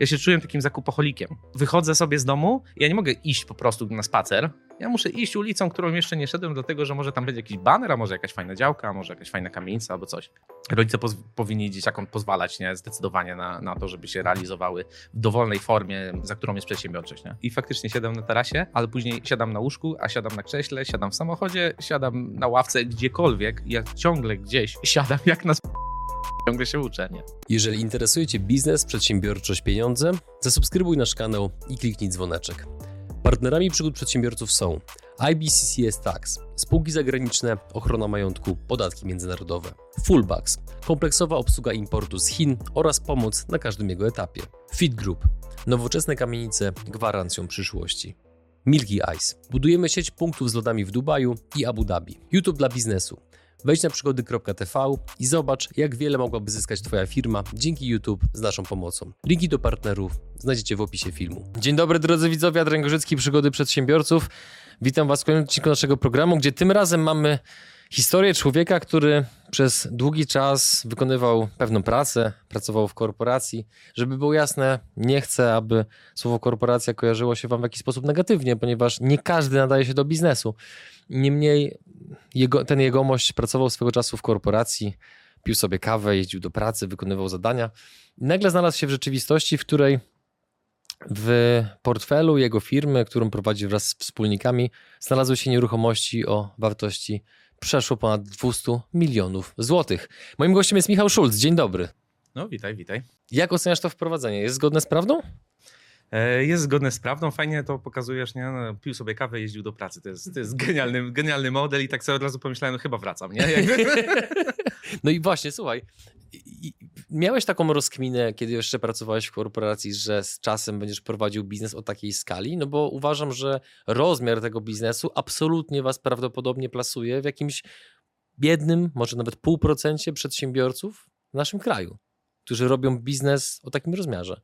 ja się czuję takim zakupoholikiem. Wychodzę sobie z domu ja nie mogę iść po prostu na spacer. Ja muszę iść ulicą, którą jeszcze nie szedłem, dlatego że może tam będzie jakiś baner, a może jakaś fajna działka, a może jakaś fajna kamienica albo coś. Rodzice poz- powinni dzieciakom pozwalać nie, zdecydowanie na, na to, żeby się realizowały w dowolnej formie, za którą jest przedsiębiorczość. Nie? I faktycznie siadam na tarasie, ale później siadam na łóżku, a siadam na krześle, siadam w samochodzie, siadam na ławce, gdziekolwiek. Ja ciągle gdzieś siadam jak na sp- ciągle się uczę. Nie? Jeżeli interesuje Cię biznes, przedsiębiorczość, pieniądze, zasubskrybuj nasz kanał i kliknij dzwoneczek. Partnerami przygód przedsiębiorców są IBCCS Tax, spółki zagraniczne, ochrona majątku, podatki międzynarodowe, Fullbacks, kompleksowa obsługa importu z Chin oraz pomoc na każdym jego etapie, Fit Group, nowoczesne kamienice gwarancją przyszłości. Milky Ice. Budujemy sieć punktów z lodami w Dubaju i Abu Dhabi. YouTube dla biznesu. Wejdź na przygody.tv i zobacz, jak wiele mogłaby zyskać Twoja firma dzięki YouTube z naszą pomocą. Linki do partnerów znajdziecie w opisie filmu. Dzień dobry drodzy widzowie, Adrian Gorzycki, Przygody Przedsiębiorców. Witam Was w kolejnym odcinku naszego programu, gdzie tym razem mamy historię człowieka, który przez długi czas wykonywał pewną pracę, pracował w korporacji. Żeby było jasne, nie chcę, aby słowo korporacja kojarzyło się Wam w jakiś sposób negatywnie, ponieważ nie każdy nadaje się do biznesu. Niemniej jego, ten jegomość pracował swego czasu w korporacji, pił sobie kawę, jeździł do pracy, wykonywał zadania. I nagle znalazł się w rzeczywistości, w której w portfelu jego firmy, którą prowadzi wraz z wspólnikami, znalazły się nieruchomości o wartości przeszło ponad 200 milionów złotych. Moim gościem jest Michał Szulc. Dzień dobry. No witaj, witaj. Jak oceniasz to wprowadzenie? Jest zgodne z prawdą? E, Jest zgodne z prawdą, fajnie to pokazujesz, nie? No, Pił sobie kawę, jeździł do pracy. To jest, to jest genialny, genialny model i tak sobie od razu pomyślałem, no chyba wracam, nie? No i właśnie, słuchaj, miałeś taką rozkminę, kiedy jeszcze pracowałeś w korporacji, że z czasem będziesz prowadził biznes o takiej skali? No bo uważam, że rozmiar tego biznesu absolutnie was prawdopodobnie plasuje w jakimś jednym, może nawet pół procencie przedsiębiorców w naszym kraju, którzy robią biznes o takim rozmiarze.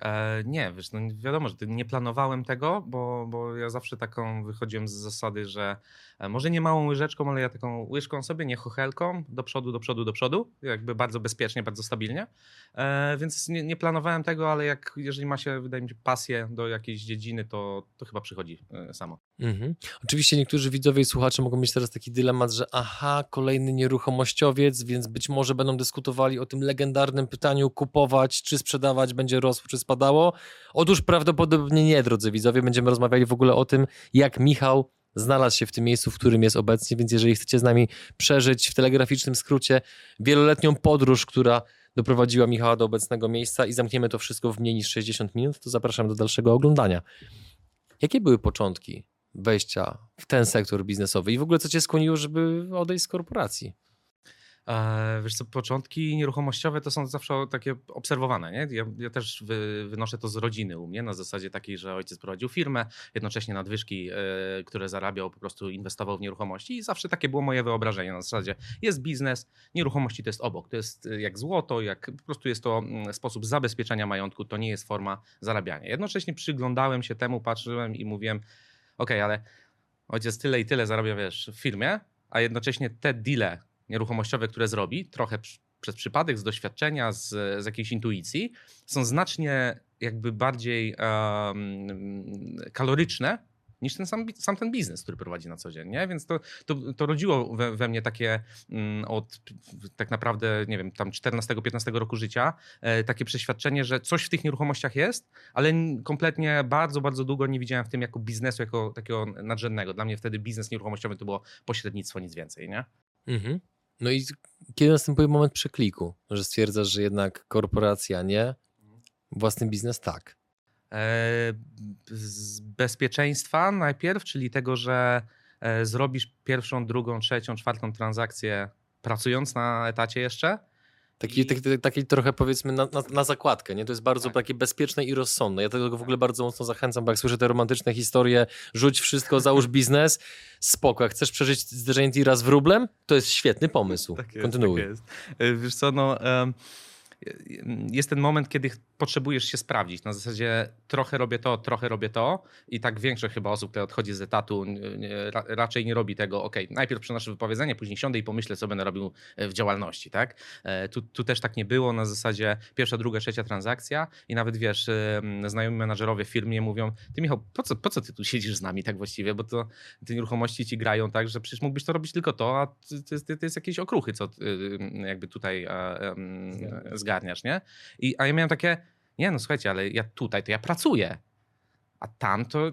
E, nie, wiesz, no wiadomo, że nie planowałem tego, bo, bo ja zawsze taką wychodziłem z zasady, że e, może nie małą łyżeczką, ale ja taką łyżką sobie, nie chochelką, do przodu, do przodu, do przodu, jakby bardzo bezpiecznie, bardzo stabilnie. E, więc nie, nie planowałem tego, ale jak, jeżeli ma się, wydaje mi się, pasję do jakiejś dziedziny, to, to chyba przychodzi samo. Mhm. Oczywiście niektórzy widzowie i słuchacze mogą mieć teraz taki dylemat, że aha, kolejny nieruchomościowiec, więc być może będą dyskutowali o tym legendarnym pytaniu kupować, czy sprzedawać, będzie rosło, czy spadało. Otóż prawdopodobnie nie, drodzy widzowie. Będziemy rozmawiali w ogóle o tym, jak Michał znalazł się w tym miejscu, w którym jest obecnie, więc jeżeli chcecie z nami przeżyć w telegraficznym skrócie wieloletnią podróż, która doprowadziła Michała do obecnego miejsca i zamkniemy to wszystko w mniej niż 60 minut, to zapraszam do dalszego oglądania. Jakie były początki wejścia w ten sektor biznesowy i w ogóle co cię skłoniło, żeby odejść z korporacji? E, wiesz co, początki nieruchomościowe to są zawsze takie obserwowane, nie? Ja, ja też wy, wynoszę to z rodziny u mnie, na zasadzie takiej, że ojciec prowadził firmę, jednocześnie nadwyżki, e, które zarabiał, po prostu inwestował w nieruchomości i zawsze takie było moje wyobrażenie na zasadzie jest biznes, nieruchomości to jest obok, to jest e, jak złoto, jak po prostu jest to mm, sposób zabezpieczenia majątku, to nie jest forma zarabiania. Jednocześnie przyglądałem się temu, patrzyłem i mówiłem, okej, ale ojciec tyle i tyle zarabia, wiesz, w firmie, a jednocześnie te deale nieruchomościowe, które zrobi, trochę przez przypadek, z doświadczenia, z, z jakiejś intuicji, są znacznie jakby bardziej em, kaloryczne niż ten sam, sam ten biznes, który prowadzi na co dzień, nie? Więc to, to, to rodziło we, we mnie takie mm, od tak naprawdę, nie wiem, tam 14-15 roku życia, e, takie przeświadczenie, że coś w tych nieruchomościach jest, ale kompletnie bardzo, bardzo długo nie widziałem w tym jako biznesu, jako takiego nadrzędnego. Dla mnie wtedy biznes nieruchomościowy to było pośrednictwo, nic więcej, nie? Mhm. No i kiedy następuje moment przekliku, że stwierdzasz, że jednak korporacja nie, własny biznes tak. E, z bezpieczeństwa najpierw, czyli tego, że e, zrobisz pierwszą, drugą, trzecią, czwartą transakcję pracując na etacie jeszcze. Taki, taki, taki trochę powiedzmy na, na, na zakładkę, nie? To jest bardzo Tak. takie bezpieczne i rozsądne. Ja tego w ogóle bardzo mocno zachęcam, bo jak słyszę te romantyczne historie, rzuć wszystko, załóż biznes, spoko. Jak chcesz przeżyć zderzenie tira z wróblem, to jest świetny pomysł. Kontynuuj. Tak jest. E, Wiesz co, no... em, jest ten moment, kiedy potrzebujesz się sprawdzić. Na zasadzie trochę robię to, trochę robię to i tak większość chyba osób, które odchodzi z etatu, raczej nie robi tego, ok, najpierw przynoszę wypowiedzenie, później siądę i pomyślę, co będę robił w działalności, tak? E, tu, tu też tak nie było, na zasadzie pierwsza, druga, trzecia transakcja i nawet wiesz, znajomi menadżerowie w firmie mówią, ty Michał, po co, po co ty tu siedzisz z nami tak właściwie, bo to te nieruchomości ci grają tak, że przecież mógłbyś to robić tylko to, a to, to, to jest jakieś okruchy, co jakby tutaj zgarniasz, nie? I, a ja miałem takie, nie no słuchajcie, ale ja tutaj to ja pracuję, a tam to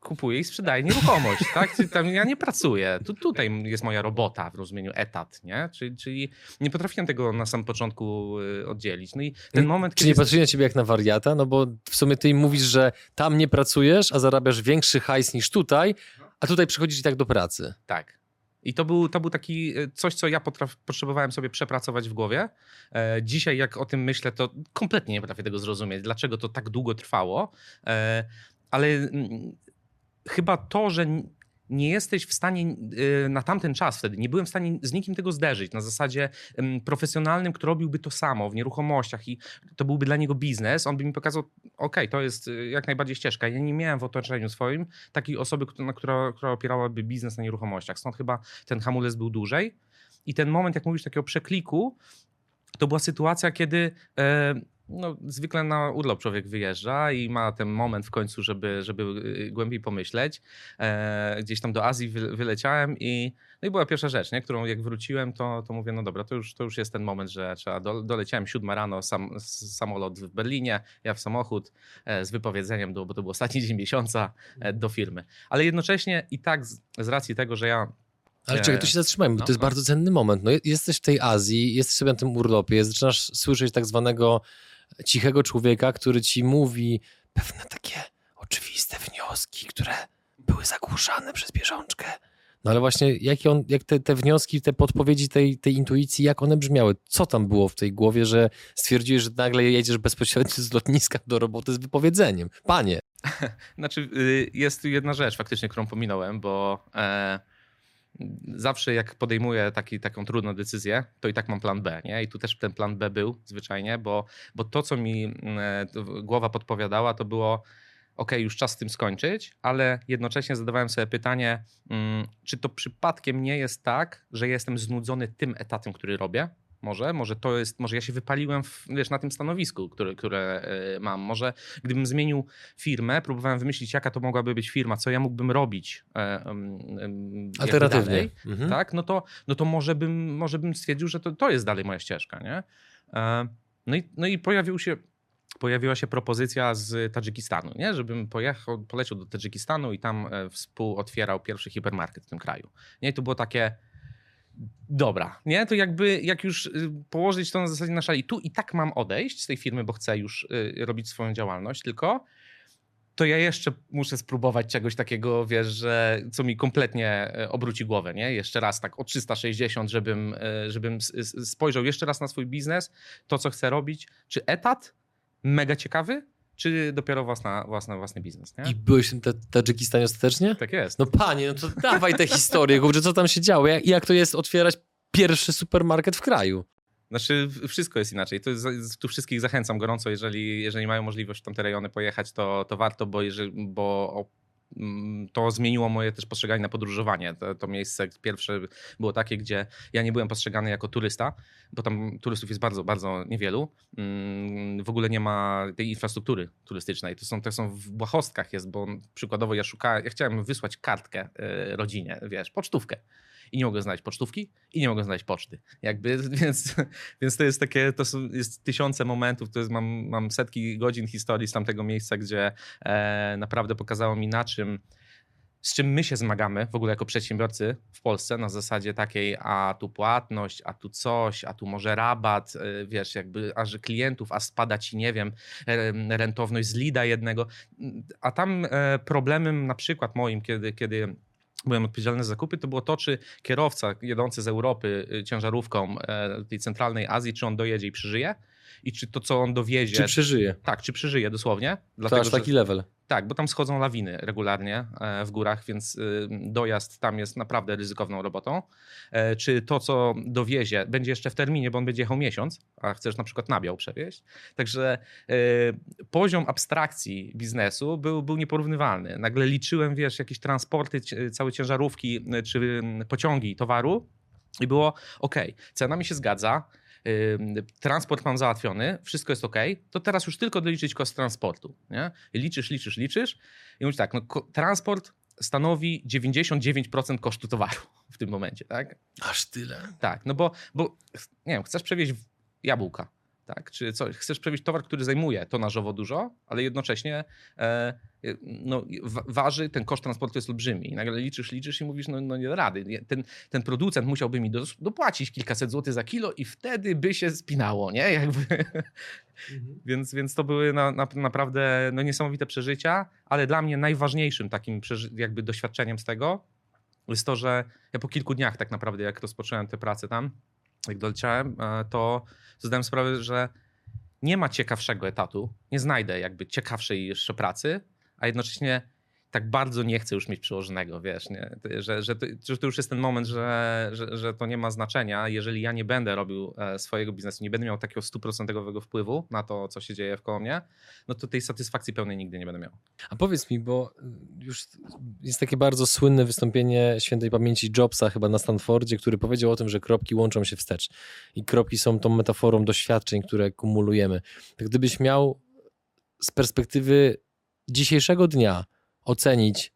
kupuję i sprzedaję nieruchomość, tak? Tam ja nie pracuję. Tu, tutaj jest moja robota w rozumieniu etat, nie? Czyli, czyli nie potrafiłem tego na samym początku y, oddzielić. No i ten moment... Czy nie patrzyli na ciebie jak na wariata? No bo w sumie ty im mówisz, że tam nie pracujesz, a zarabiasz większy hajs niż tutaj, a tutaj przychodzisz i tak do pracy. Tak. I to był, to był taki e, coś, co ja potraf, potrzebowałem sobie przepracować w głowie. E, dzisiaj, jak o tym myślę, to kompletnie nie potrafię tego zrozumieć, dlaczego to tak długo trwało. E, ale mm, chyba to, że nie jesteś w stanie y, na tamten czas wtedy, nie byłem w stanie z nikim tego zderzyć na zasadzie profesjonalnym, kto robiłby to samo w nieruchomościach i to byłby dla niego biznes, on by mi pokazał, ok, to jest y, jak najbardziej ścieżka. Ja nie miałem w otoczeniu swoim takiej osoby, która, która opierałaby biznes na nieruchomościach, stąd chyba ten hamulec był dłużej. I ten moment, jak mówisz, takiego przekliku, to była sytuacja, kiedy e, no, zwykle na urlop człowiek wyjeżdża i ma ten moment w końcu, żeby, żeby y, głębiej pomyśleć. E, gdzieś tam do Azji wy, wyleciałem i, no i była pierwsza rzecz, nie? którą jak wróciłem, to, to mówię, no dobra, to już, to już jest ten moment, że trzeba. Do, doleciałem siódma rano, sam, samolot w Berlinie, ja w samochód e, z wypowiedzeniem, do, bo to był ostatni dzień miesiąca e, do firmy. Ale jednocześnie i tak z, z racji tego, że ja ale czekaj, tu się zatrzymajmy, bo no, to jest no. bardzo cenny moment. No, jesteś w tej Azji, jesteś sobie na tym urlopie, zaczynasz słyszeć tak zwanego cichego człowieka, który ci mówi pewne takie oczywiste wnioski, które były zagłuszane przez bieżączkę. No ale właśnie, jakie on, jak te, te wnioski, te podpowiedzi tej, tej intuicji, jak one brzmiały? Co tam było w tej głowie, że stwierdziłeś, że nagle jedziesz bezpośrednio z lotniska do roboty z wypowiedzeniem? Panie! Znaczy, y, jest tu jedna rzecz faktycznie, którą pominąłem, bo e, zawsze jak podejmuję taki, taką trudną decyzję, to i tak mam plan B. Nie? I tu też ten plan B był zwyczajnie, bo, bo to, co mi mm, e, głowa podpowiadała, to było ok, już czas z tym skończyć, ale jednocześnie zadawałem sobie pytanie, mm, czy to przypadkiem nie jest tak, że jestem znudzony tym etatem, który robię, może, może to jest, może ja się wypaliłem w, wiesz, na tym stanowisku, które, które mam. Może gdybym zmienił firmę, próbowałem wymyślić, jaka to mogłaby być firma, co ja mógłbym robić. E, Alternatywnie. Dalej, mhm. Tak, no to, no to może, bym, może bym stwierdził, że to, to jest dalej moja ścieżka, nie? E, no i, no i pojawił się pojawiła się propozycja z Tadżykistanu, nie? żebym pojechał, poleciał do Tadżykistanu i tam e, współotwierał pierwszy hipermarket w tym kraju. Nie? I to było takie, dobra, nie? To jakby jak już y, położyć to na zasadzie na szali, tu i tak mam odejść z tej firmy, bo chcę już y, robić swoją działalność, tylko to ja jeszcze muszę spróbować czegoś takiego, wiesz, że co mi kompletnie y, obróci głowę, nie? Jeszcze raz tak o 360, żebym, żebym spojrzał jeszcze raz na swój biznes, to co chcę robić, czy etat mega ciekawy, czy dopiero własna, własna, własny biznes. Nie? I byłeś w tym Tadżykistanie ostatecznie? Tak jest. No panie, no to dawaj tę historię, kurczę, co tam się działo, jak, jak to jest otwierać pierwszy supermarket w kraju? Znaczy, wszystko jest inaczej. Jest, tu wszystkich zachęcam gorąco, jeżeli, jeżeli mają możliwość w tamte rejony pojechać, to, to warto, bo, jeżeli, bo to zmieniło moje też postrzeganie na podróżowanie. To, to, miejsce pierwsze było takie, gdzie ja nie byłem postrzegany jako turysta, bo tam turystów jest bardzo, bardzo niewielu. Mm, w ogóle nie ma tej infrastruktury turystycznej. To są, to są w błahostkach jest, bo przykładowo ja szukałem, ja chciałem wysłać kartkę e, rodzinie, wiesz, pocztówkę i nie mogę znaleźć pocztówki i nie mogę znaleźć poczty. Jakby, więc, więc to jest takie, to są, jest tysiące momentów, to jest, mam, mam setki godzin historii z tamtego miejsca, gdzie e, naprawdę pokazało mi na czym z czym my się zmagamy w ogóle jako przedsiębiorcy w Polsce na zasadzie takiej, a tu płatność, a tu coś, a tu może rabat, e, wiesz, jakby, a że klientów, a spada ci, nie wiem, rentowność z lida jednego. A tam e, problemem na przykład moim, kiedy, kiedy byłem odpowiedzialny za zakupy, to było to, czy kierowca jedący z Europy y, ciężarówką e, tej centralnej Azji, czy on dojedzie i przeżyje i czy to, co on dowiezie... Czy przeżyje. Tak, czy przeżyje dosłownie. Dlatego, to aż taki level. Tak, bo tam schodzą lawiny regularnie e, w górach, więc y, dojazd tam jest naprawdę ryzykowną robotą. E, czy to, co dowiezie, będzie jeszcze w terminie, bo on będzie jechał miesiąc, a chcesz na przykład nabiał przewieźć. Także e, poziom abstrakcji biznesu był, był nieporównywalny. Nagle liczyłem, wiesz, jakieś transporty, całe ciężarówki czy pociągi towaru i było ok, cena mi się zgadza, transport mam załatwiony, wszystko jest ok, to teraz już tylko doliczyć koszt transportu. Nie? I liczysz, liczysz, liczysz i mówisz tak, no, transport stanowi 99% kosztu towaru w tym momencie, tak? Aż tyle? Tak, no bo, bo nie wiem, chcesz przewieźć jabłka, tak? Czy co, chcesz przewieźć towar, który zajmuje tonażowo dużo, ale jednocześnie e, no, waży, ten koszt transportu jest olbrzymi. I nagle liczysz, liczysz i mówisz, no, no nie da rady. Ten, ten producent musiałby mi do, dopłacić kilkaset złotych za kilo i wtedy by się spinało, nie? Jakby. Mhm. więc, więc to były na, na, naprawdę no, niesamowite przeżycia, ale dla mnie najważniejszym takim jakby doświadczeniem z tego jest to, że ja po kilku dniach tak naprawdę, jak rozpocząłem tę pracę tam, jak doleciałem, e, to zdałem sprawę, że nie ma ciekawszego etatu, nie znajdę jakby ciekawszej jeszcze pracy, a jednocześnie tak bardzo nie chcę już mieć przełożonego, wiesz, nie? Że, że, to, że to już jest ten moment, że, że, że to nie ma znaczenia. Jeżeli ja nie będę robił e, swojego biznesu, nie będę miał takiego stuprocentowego wpływu na to, co się dzieje wkoło mnie, no to tej satysfakcji pełnej nigdy nie będę miał. A powiedz mi, bo już jest takie bardzo słynne wystąpienie świętej pamięci Jobsa chyba na Stanfordzie, który powiedział o tym, że kropki łączą się wstecz. I kropki są tą metaforą doświadczeń, które kumulujemy. Tak gdybyś miał z perspektywy dzisiejszego dnia ocenić,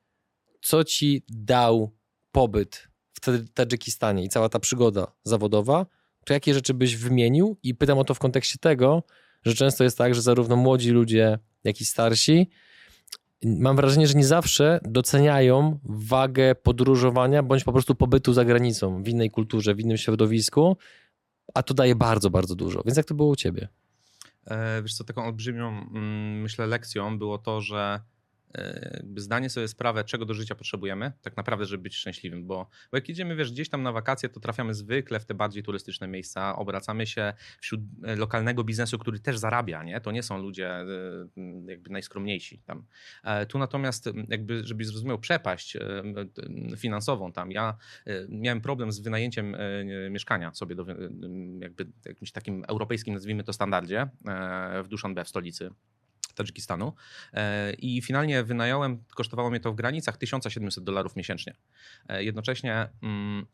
co ci dał pobyt w Tadżykistanie i cała ta przygoda zawodowa, to jakie rzeczy byś wymienił? I pytam o to w kontekście tego, że często jest tak, że zarówno młodzi ludzie, jak i starsi, mam wrażenie, że nie zawsze doceniają wagę podróżowania bądź po prostu pobytu za granicą, w innej kulturze, w innym środowisku, a to daje bardzo, bardzo dużo. Więc jak to było u ciebie? E, wiesz co, taką olbrzymią, mm, myślę, lekcją było to, że zdanie sobie sprawę, czego do życia potrzebujemy, tak naprawdę, żeby być szczęśliwym, bo, bo jak idziemy, wiesz, gdzieś tam na wakacje, to trafiamy zwykle w te bardziej turystyczne miejsca, obracamy się wśród e, lokalnego biznesu, który też zarabia, nie? To nie są ludzie e, jakby najskromniejsi tam. Tu natomiast jakby, żebyś zrozumiał przepaść finansową tam, ja miałem problem z wynajęciem mieszkania sobie do jakby jakimś takim europejskim, nazwijmy to standardzie w Dushanbe w stolicy Tadżykistanu e, i finalnie wynająłem, kosztowało mnie to w granicach 1700 dolarów miesięcznie. E, jednocześnie mm,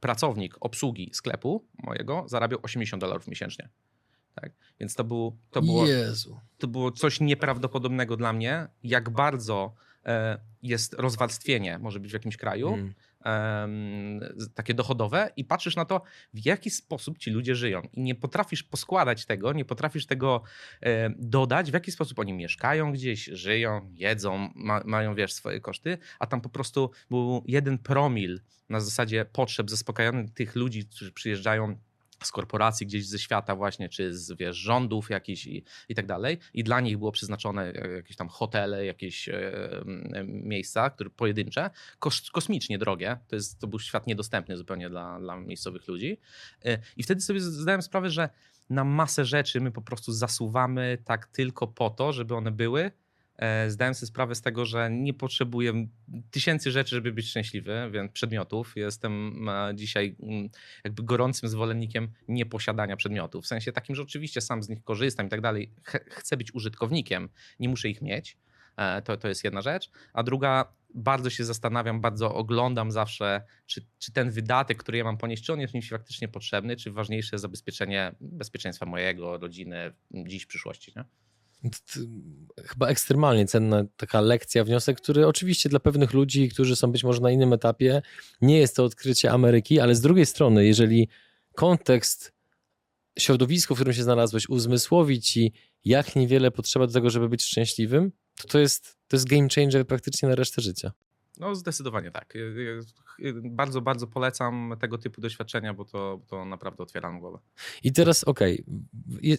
pracownik obsługi sklepu mojego zarabiał 80 dolarów miesięcznie. Tak? Więc to, był, to, było, Jezu. to było coś nieprawdopodobnego dla mnie, jak bardzo e, jest rozwarstwienie, może być w jakimś kraju, mm takie dochodowe i patrzysz na to, w jaki sposób ci ludzie żyją. I nie potrafisz poskładać tego, nie potrafisz tego dodać, w jaki sposób oni mieszkają gdzieś, żyją, jedzą, ma, mają, wiesz, swoje koszty, a tam po prostu był jeden promil na zasadzie potrzeb zaspokajany tych ludzi, którzy przyjeżdżają z korporacji gdzieś ze świata właśnie, czy z wiesz, rządów jakichś i, i tak dalej. I dla nich było przeznaczone e, jakieś tam hotele, jakieś e, miejsca, które pojedyncze, kos, kosmicznie drogie. To, jest, to był świat niedostępny zupełnie dla, dla miejscowych ludzi. E, I wtedy sobie zdałem sprawę, że na masę rzeczy my po prostu zasuwamy tak tylko po to, żeby one były, zdałem sobie sprawę z tego, że nie potrzebuję tysięcy rzeczy, żeby być szczęśliwy, więc przedmiotów. Jestem e, dzisiaj mm, jakby gorącym zwolennikiem nieposiadania przedmiotów. W sensie takim, że oczywiście sam z nich korzystam i tak dalej. Chcę być użytkownikiem, nie muszę ich mieć. E, to, to jest jedna rzecz. A druga, bardzo się zastanawiam, bardzo oglądam zawsze, czy, czy ten wydatek, który ja mam ponieść, czy on jest mi faktycznie potrzebny, czy ważniejsze jest zabezpieczenie bezpieczeństwa mojego, rodziny, dziś, w przyszłości. Nie? Chyba ekstremalnie cenna taka lekcja, wniosek, który oczywiście dla pewnych ludzi, którzy są być może na innym etapie, nie jest to odkrycie Ameryki, ale z drugiej strony, jeżeli kontekst, środowisko, w którym się znalazłeś, uzmysłowi ci, jak niewiele potrzeba do tego, żeby być szczęśliwym, to to jest, to jest game changer praktycznie na resztę życia. No zdecydowanie tak. Bardzo, bardzo polecam tego typu doświadczenia, bo to, to naprawdę otwiera nam głowę. I teraz okej, okay.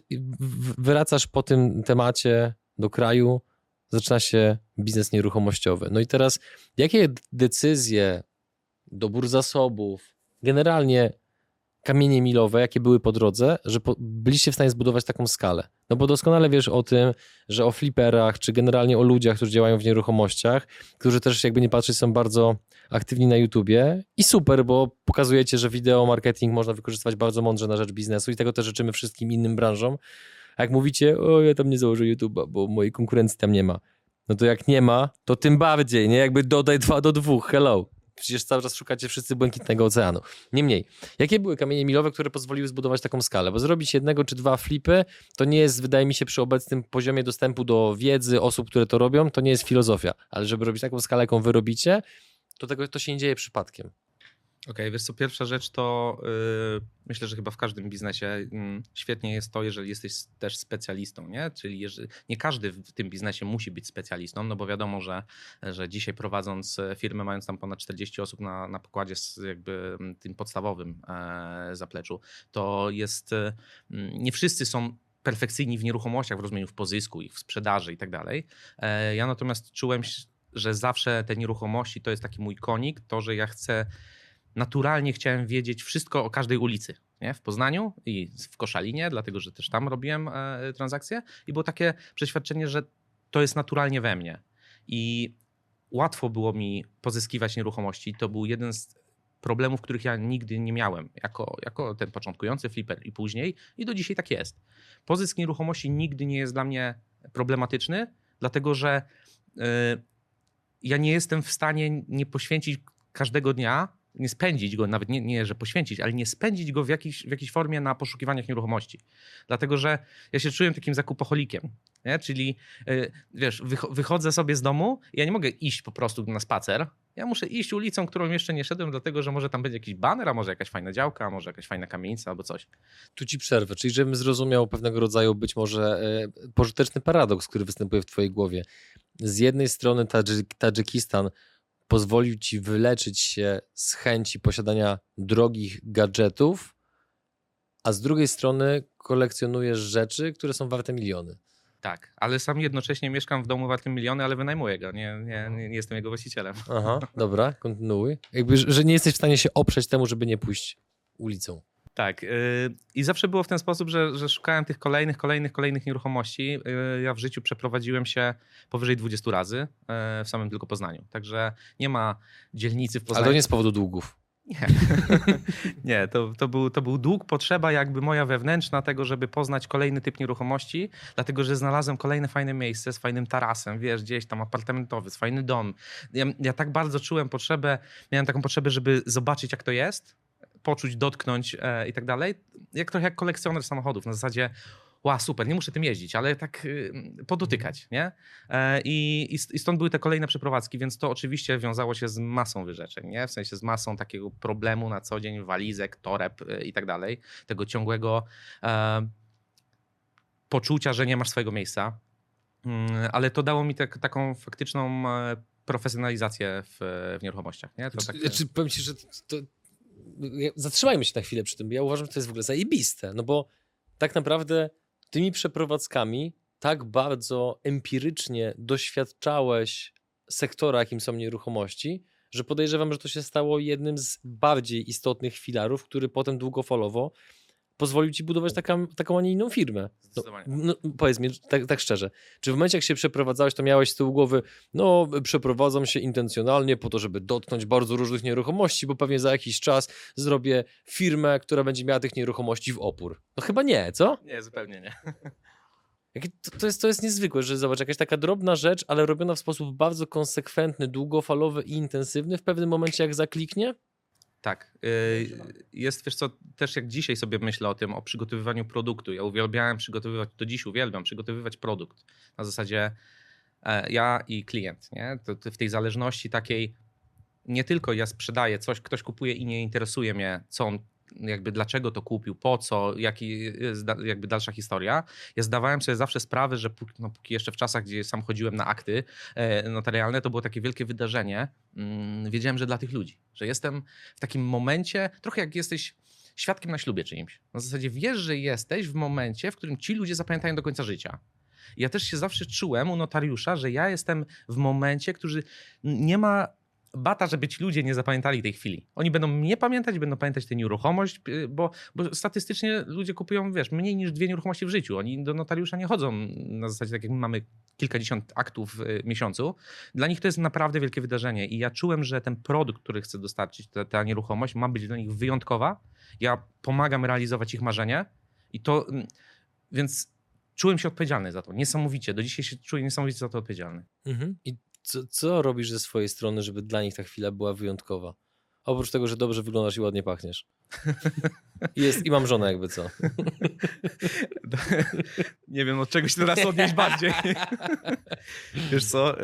wracasz po tym temacie do kraju, zaczyna się biznes nieruchomościowy. No i teraz jakie decyzje, dobór zasobów, generalnie kamienie milowe, jakie były po drodze, że po, byliście w stanie zbudować taką skalę? No bo doskonale wiesz o tym, że o fliperach, czy generalnie o ludziach, którzy działają w nieruchomościach, którzy też jakby nie patrzeć są bardzo aktywni na YouTubie i super, bo pokazujecie, że wideo marketing można wykorzystywać bardzo mądrze na rzecz biznesu i tego też życzymy wszystkim innym branżom. A jak mówicie, o ja tam nie założę YouTube'a, bo mojej konkurencji tam nie ma. No to jak nie ma, to tym bardziej, nie? Jakby dodaj dwa do dwóch, hello. Przecież cały czas szukacie wszyscy błękitnego oceanu. Niemniej, jakie były kamienie milowe, które pozwoliły zbudować taką skalę? Bo zrobić jednego czy dwa flipy to nie jest, wydaje mi się, przy obecnym poziomie dostępu do wiedzy osób, które to robią, to nie jest filozofia. Ale żeby robić taką skalę, jaką wy robicie, to tego to się nie dzieje przypadkiem. Okej, okay, wiesz co, pierwsza rzecz to yy, myślę, że chyba w każdym biznesie yy, świetnie jest to, jeżeli jesteś też specjalistą, nie? Czyli jeżeli, nie każdy w tym biznesie musi być specjalistą, no bo wiadomo, że, że dzisiaj prowadząc firmę, mając tam ponad 40 osób na, na pokładzie z jakby tym podstawowym e, zapleczu, to jest, e, nie wszyscy są perfekcyjni w nieruchomościach w rozumieniu w pozysku ich, w sprzedaży i tak dalej. E, ja natomiast czułem, że zawsze te nieruchomości to jest taki mój konik, to, że ja chcę naturalnie chciałem wiedzieć wszystko o każdej ulicy. Nie? W Poznaniu i w Koszalinie, dlatego że też tam robiłem e, transakcje i było takie przeświadczenie, że to jest naturalnie we mnie. I łatwo było mi pozyskiwać nieruchomości. To był jeden z problemów, których ja nigdy nie miałem jako, jako ten początkujący flipper i później i do dzisiaj tak jest. Pozysk nieruchomości nigdy nie jest dla mnie problematyczny, dlatego że yy, ja nie jestem w stanie nie poświęcić każdego dnia nie spędzić go, nawet nie, nie że poświęcić, ale nie spędzić go w, jakiejś, w jakiejś formie na poszukiwaniach nieruchomości. Dlatego, że ja się czułem takim zakupoholikiem, nie? czyli yy, wiesz, wychodzę sobie z domu ja nie mogę iść po prostu na spacer, ja muszę iść ulicą, którą jeszcze nie szedłem, dlatego że może tam będzie jakiś baner, a może jakaś fajna działka, a może jakaś fajna kamienica albo coś. Tu ci przerwę, czyli żebym zrozumiał pewnego rodzaju być może e, pożyteczny paradoks, który występuje w twojej głowie. Z jednej strony Tadżykistan pozwolił ci wyleczyć się z chęci posiadania drogich gadżetów, a z drugiej strony kolekcjonujesz rzeczy, które są warte miliony. Tak, ale sam jednocześnie mieszkam w domu wartym miliony, ale wynajmuję go, nie, nie, nie jestem jego właścicielem. Aha, dobra, kontynuuj. Jakby, że nie jesteś w stanie się oprzeć temu, żeby nie pójść ulicą. Tak. Yy, I zawsze było w ten sposób, że, że szukałem tych kolejnych, kolejnych, kolejnych nieruchomości. Yy, ja w życiu przeprowadziłem się powyżej 20 razy yy, w samym tylko Poznaniu. Także nie ma dzielnicy w Poznaniu. Ale to nie z powodu długów. Nie, nie to, to, był, to był dług, potrzeba jakby moja wewnętrzna tego, żeby poznać kolejny typ nieruchomości, dlatego że znalazłem kolejne fajne miejsce z fajnym tarasem, wiesz, gdzieś tam apartamentowy, z fajny dom. Ja, ja tak bardzo czułem potrzebę, miałem taką potrzebę, żeby zobaczyć jak to jest, poczuć, dotknąć e, i tak dalej. Jak trochę jak kolekcjoner samochodów, na zasadzie ła, super, nie muszę tym jeździć, ale tak y, podotykać, nie? E, I, I stąd były te kolejne przeprowadzki, więc to oczywiście wiązało się z masą wyrzeczeń, nie? W sensie z masą takiego problemu na co dzień, walizek, toreb y, i tak dalej, tego ciągłego e, poczucia, że nie masz swojego miejsca, mm, ale to dało mi tak, taką faktyczną e, profesjonalizację w, w nieruchomościach, nie? To tak... Czy, powiem ci, że to, zatrzymajmy się na chwilę przy tym. Ja uważam, że to jest w ogóle zajebiste, no bo tak naprawdę tymi przeprowadzkami tak bardzo empirycznie doświadczałeś sektora, jakim są nieruchomości, że podejrzewam, że to się stało jednym z bardziej istotnych filarów, który potem długofalowo pozwolił ci budować taka, taką, a nie inną firmę. No, no, powiedz mi, tak, tak, szczerze, czy w momencie jak się przeprowadzałeś, to miałeś z tyłu głowy, no przeprowadzam się intencjonalnie po to, żeby dotknąć bardzo różnych nieruchomości, bo pewnie za jakiś czas zrobię firmę, która będzie miała tych nieruchomości w opór. No chyba nie, co? Nie, zupełnie nie. To, to, jest, to jest niezwykłe, że zobacz, jakaś taka drobna rzecz, ale robiona w sposób bardzo konsekwentny, długofalowy i intensywny, w pewnym momencie jak zakliknie, tak. Y, jest, wiesz co, też jak dzisiaj sobie myślę o tym, o przygotowywaniu produktu. Ja uwielbiałem przygotowywać, to dziś uwielbiam przygotowywać produkt. Na zasadzie e, ja i klient, nie? To w tej zależności takiej nie tylko ja sprzedaję coś, ktoś kupuje i nie interesuje mnie, co on jakby dlaczego to kupił, po co, jaki jakby dalsza historia. Ja zdawałem sobie zawsze sprawę, że póki, no, póki jeszcze w czasach, gdzie sam chodziłem na akty e, notarialne, to było takie wielkie wydarzenie. Mm, wiedziałem, że dla tych ludzi, że jestem w takim momencie, trochę jak jesteś świadkiem na ślubie czyimś. Na zasadzie wiesz, że jesteś w momencie, w którym ci ludzie zapamiętają do końca życia. Ja też się zawsze czułem u notariusza, że ja jestem w momencie, który nie ma bata, żeby ci ludzie nie zapamiętali tej chwili. Oni będą mnie pamiętać, będą pamiętać tę nieruchomość, y, bo, bo statystycznie ludzie kupują, wiesz, mniej niż dwie nieruchomości w życiu. Oni do notariusza nie chodzą na zasadzie tak jak my mamy kilkadziesiąt aktów w miesiącu. Dla nich to jest naprawdę wielkie wydarzenie i ja czułem, że ten produkt, który chcę dostarczyć, ta, ta nieruchomość ma być dla nich wyjątkowa. Ja pomagam realizować ich marzenie i to, mm, więc czułem się odpowiedzialny za to. Niesamowicie. Do dzisiaj się czuję niesamowicie za to odpowiedzialny. Mhm. I co, co robisz ze swojej strony, żeby dla nich ta chwila była wyjątkowa? Oprócz tego, że dobrze wyglądasz i ładnie pachniesz. I, jest, i mam żonę jakby co. Nie wiem, od czegoś się teraz odnieść bardziej. Wiesz co,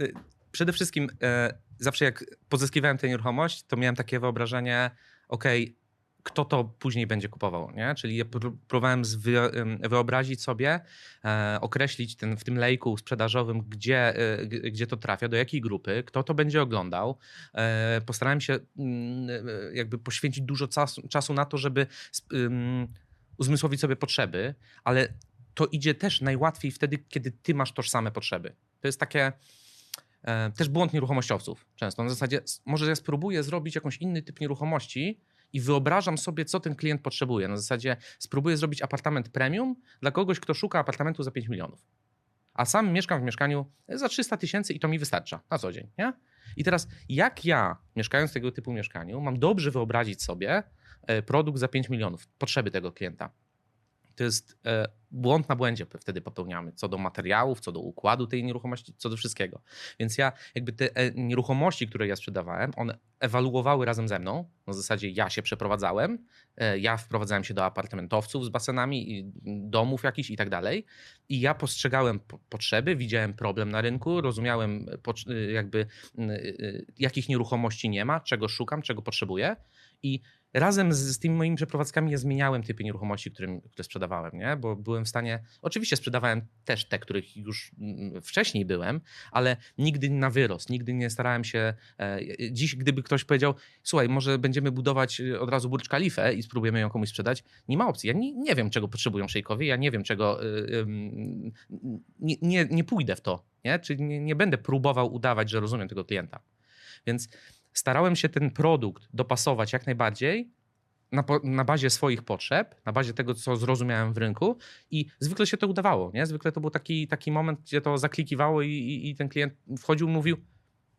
y, przede wszystkim e, zawsze jak pozyskiwałem tę nieruchomość, to miałem takie wyobrażenie, okej, okay, kto to później będzie kupował, nie? Czyli ja próbowałem wyobrazić sobie, e, określić ten, w tym lejku sprzedażowym, gdzie, e, gdzie to trafia, do jakiej grupy, kto to będzie oglądał. E, postarałem się mm, jakby poświęcić dużo czasu, czasu na to, żeby uzmysłowić sobie potrzeby, ale to idzie też najłatwiej wtedy, kiedy ty masz tożsame potrzeby. To jest takie też błąd nieruchomościowców często. Na zasadzie, może ja spróbuję zrobić jakąś inny typ nieruchomości, i wyobrażam sobie, co ten klient potrzebuje. Na zasadzie spróbuję zrobić apartament premium dla kogoś, kto szuka apartamentu za 5 milionów. A sam mieszkam w mieszkaniu za 300 tysięcy i to mi wystarcza na co dzień. Nie? I teraz, jak ja, mieszkając w tego typu mieszkaniu, mam dobrze wyobrazić sobie e, produkt za 5 milionów, potrzeby tego klienta? To jest e, błąd na błędzie wtedy popełniamy, co do materiałów, co do układu tej nieruchomości, co do wszystkiego. Więc ja jakby te e, nieruchomości, które ja sprzedawałem, one ewaluowały razem ze mną. Na zasadzie ja się przeprowadzałem, e, ja wprowadzałem się do apartamentowców z basenami, domów jakichś i tak dalej. I ja postrzegałem potrzeby, widziałem problem na rynku, rozumiałem jakby jakich nieruchomości nie ma, czego szukam, czego potrzebuję. I razem z, z tymi moimi przeprowadzkami ja zmieniałem typy nieruchomości, którym, które sprzedawałem, nie? bo byłem w stanie, oczywiście sprzedawałem też te, których już mm, wcześniej byłem, ale nigdy na wyrost, nigdy nie starałem się, e, dziś gdyby ktoś powiedział, słuchaj, może będziemy budować e, od razu Burcz Kalifę i spróbujemy ją komuś sprzedać, nie ma opcji, ja nie, nie wiem czego potrzebują szejkowie, ja nie wiem czego, e, nie, nie, nie pójdę w to, nie? czyli nie, nie będę próbował udawać, że rozumiem tego klienta. Więc starałem się ten produkt dopasować jak najbardziej na, na, bazie swoich potrzeb, na bazie tego, co zrozumiałem w rynku i zwykle się to udawało. Nie? Zwykle to był taki, taki moment, gdzie to zaklikiwało i, i, i ten klient wchodził mówił,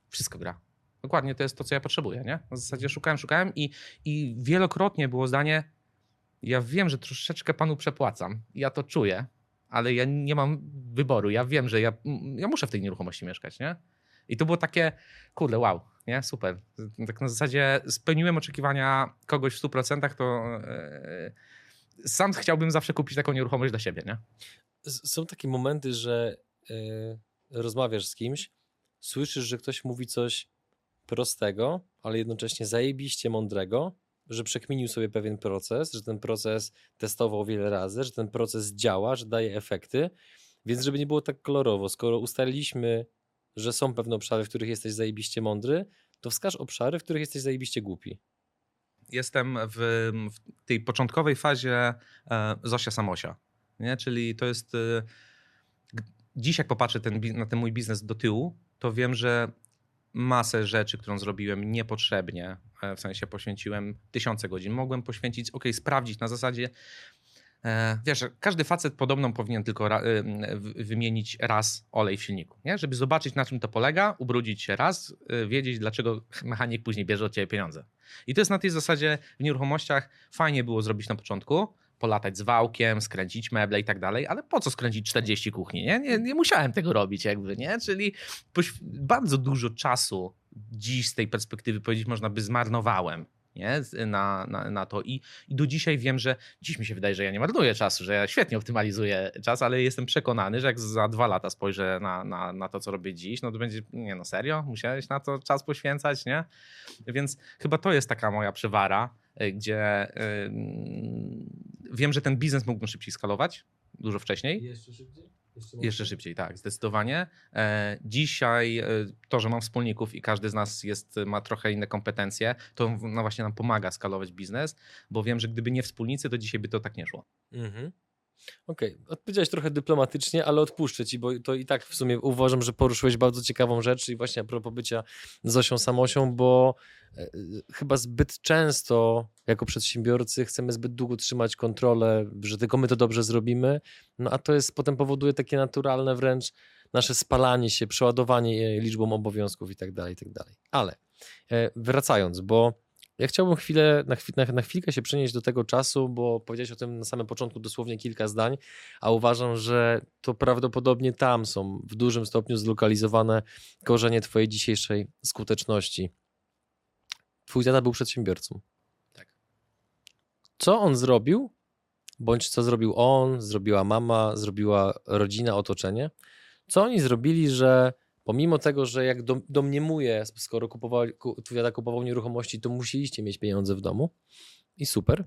wszystko gra. Dokładnie to jest to, co ja potrzebuję. Nie? Na zasadzie szukałem, szukałem i, i wielokrotnie było zdanie, ja wiem, że troszeczkę panu przepłacam, ja to czuję, ale ja nie mam wyboru. Ja wiem, że ja, ja muszę w tej nieruchomości mieszkać. Nie? I to było takie, kurde, wow, nie? Super. Tak na zasadzie spełniłem oczekiwania kogoś w 100%, to yy, sam chciałbym zawsze kupić taką nieruchomość dla siebie, nie? Są takie momenty, że yy, rozmawiasz z kimś, słyszysz, że ktoś mówi coś prostego, ale jednocześnie zajebiście mądrego, że przekminił sobie pewien proces, że ten proces testował wiele razy, że ten proces działa, że daje efekty. Więc żeby nie było tak kolorowo, skoro ustaliliśmy że są pewne obszary, w których jesteś zajebiście mądry, to wskaż obszary, w których jesteś zajebiście głupi. Jestem w, w tej początkowej fazie e, Zosia Samosia, nie? czyli to jest... E, dziś jak popatrzę ten, na ten mój biznes do tyłu, to wiem, że masę rzeczy, którą zrobiłem niepotrzebnie, e, w sensie poświęciłem tysiące godzin, mogłem poświęcić, ok, sprawdzić na zasadzie, wiesz, każdy facet podobną powinien tylko ra, y, wymienić raz olej w silniku, nie? żeby zobaczyć na czym to polega, ubrudzić się raz, y, wiedzieć dlaczego mechanik później bierze od ciebie pieniądze. I to jest na tej zasadzie w nieruchomościach fajnie było zrobić na początku, polatać z wałkiem, skręcić meble i tak dalej, ale po co skręcić 40 kuchni, nie? Nie, nie musiałem tego robić jakby, nie? Czyli bardzo dużo czasu dziś z tej perspektywy powiedzieć można by zmarnowałem nie? Na, na, na to. I, I do dzisiaj wiem, że dziś mi się wydaje, że ja nie marnuję czasu, że ja świetnie optymalizuję czas, ale jestem przekonany, że jak za dwa lata spojrzę na, na, na to, co robię dziś, no to będzie, nie no serio, musiałeś na to czas poświęcać, nie? Więc chyba to jest taka moja przywara, y, gdzie yy, wiem, że ten biznes mógłbym szybciej skalować, dużo wcześniej. Jeszcze szybciej? Jeszcze, Jeszcze szybciej, tak, zdecydowanie. E, dzisiaj e, to, że mam wspólników i każdy z nas jest, ma trochę inne kompetencje, to no właśnie nam pomaga skalować biznes, bo wiem, że gdyby nie wspólnicy, to dzisiaj by to tak nie szło. Mhm. Okej, okay. odpowiedziałeś trochę dyplomatycznie, ale odpuszczę ci, bo to i tak w sumie uważam, że poruszyłeś bardzo ciekawą rzecz i właśnie a propos bycia Zosią Samosią, bo e, chyba zbyt często jako przedsiębiorcy chcemy zbyt długo trzymać kontrolę, że tylko my to dobrze zrobimy, no a to jest potem powoduje takie naturalne wręcz nasze spalanie się, przeładowanie liczbą obowiązków i tak dalej, i tak dalej. Ale e, wracając, bo ja chciałbym chwilę, na, chwil, na, na chwilkę się przenieść do tego czasu, bo powiedziałeś o tym na samym początku dosłownie kilka zdań, a uważam, że to prawdopodobnie tam są w dużym stopniu zlokalizowane korzenie Twojej dzisiejszej skuteczności. Twój tata był przedsiębiorcą. Tak. Co on zrobił, bądź co zrobił on, zrobiła mama, zrobiła rodzina, otoczenie? Co oni zrobili, że pomimo tego, że jak domniemuję, skoro kupowali, twój tata kupował nieruchomości, to musieliście mieć pieniądze w domu i super.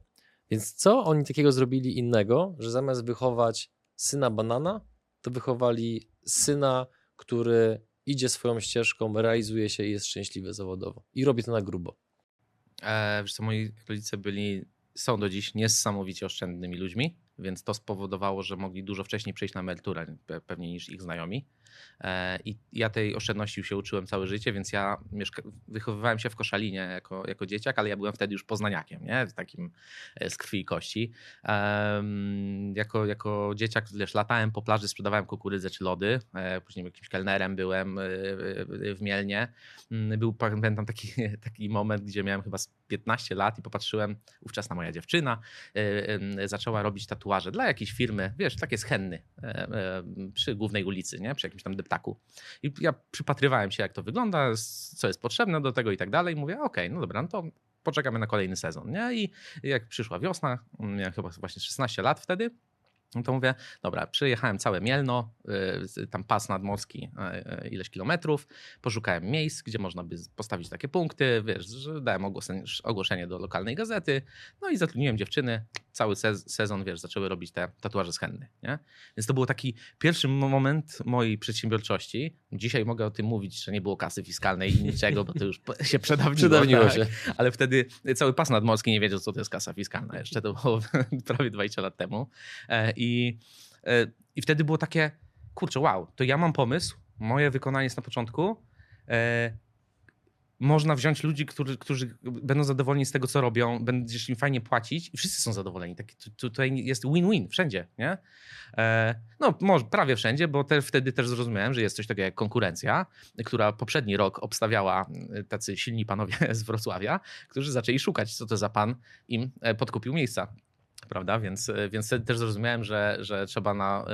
Więc co oni takiego zrobili innego, że zamiast wychować syna banana, to wychowali syna, który idzie swoją ścieżką, realizuje się i jest szczęśliwy zawodowo. I robi to na grubo. E, wiesz co, moi rodzice byli, są do dziś niesamowicie oszczędnymi ludźmi, więc to spowodowało, że mogli dużo wcześniej przejść na emeryturę pewnie niż ich znajomi. E, I ja tej oszczędności się uczyłem całe życie, więc ja wychowywałem się w Koszalinie jako, jako dzieciak, ale ja byłem wtedy już poznaniakiem, nie? takim e, z krwi i kości. Jako, jako dzieciak wiesz, latałem po plaży, sprzedawałem kukurydzę czy lody, e, później jakimś kelnerem byłem w Mielnie. Mm, był, pamiętam taki, taki moment, gdzie miałem chyba 15 lat i popatrzyłem, ówczesna moja dziewczyna zaczęła robić tatuaże dla jakiejś firmy, wiesz, takie schenny przy głównej ulicy, nie? przy jakimś tam deptaku. I ja przypatrywałem się, jak to wygląda, co jest potrzebne do tego i tak dalej. Mówię, okej, okay, no dobra, no to poczekamy na kolejny sezon. Nie? I jak przyszła wiosna, miałem chyba właśnie 16 lat wtedy, no to mówię, dobra, przejechałem całe Mielno, y, tam pas nadmorski y, y, ileś kilometrów, poszukałem miejsc, gdzie można by postawić takie punkty, wiesz, dałem ogłoszenie do lokalnej gazety, no i zatrudniłem dziewczyny, cały sezon, wiesz, zaczęły robić te tatuaże z henny, nie? Więc to był taki pierwszy moment mojej przedsiębiorczości. Dzisiaj mogę o tym mówić, że nie było kasy fiskalnej i niczego, bo to już się przedawniło. Przedawniło tak? się. Ale wtedy cały pas nadmorski nie wiedział, co to jest kasa fiskalna. Jeszcze to było prawie 20 lat temu. E, I, e, i wtedy było takie, kurczę, wow, to ja mam pomysł, moje wykonanie jest na początku, e, można wziąć ludzi, którzy, którzy będą zadowoleni z tego, co robią, będziesz im fajnie płacić i wszyscy są zadowoleni. Tak, tutaj jest win-win wszędzie, nie? E, no, może prawie wszędzie, bo te, wtedy też zrozumiałem, że jest coś takiego jak konkurencja, która poprzedni rok obstawiała tacy silni panowie z Wrocławia, którzy zaczęli szukać, co to za pan im e, podkupił miejsca prawda? Więc, e, więc wtedy też zrozumiałem, że, że trzeba na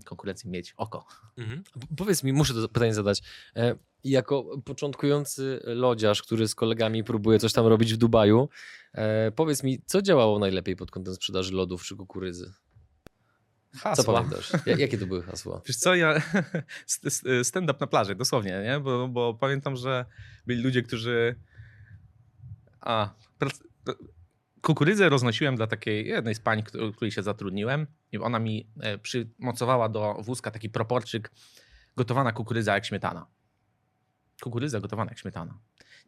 y, konkurencji mieć oko. Mhm. Powiedz mi, muszę to pytanie zadać. E, jako początkujący lodziarz, który z kolegami próbuje coś tam robić w Dubaju, e, powiedz mi, co działało najlepiej pod kątem sprzedaży lodów czy kukurydzy? Hasła. Co pamiętasz? Jakie to były hasła? Wiesz co, ja stand-up na plaży, dosłownie, nie? Bo, bo pamiętam, że byli ludzie, którzy a, kukurydzę roznosiłem dla takiej jednej z pań, której się zatrudniłem i ona mi e, przymocowała do wózka taki proporczyk gotowana kukurydza jak śmietana. Kukurydza gotowana jak śmietana.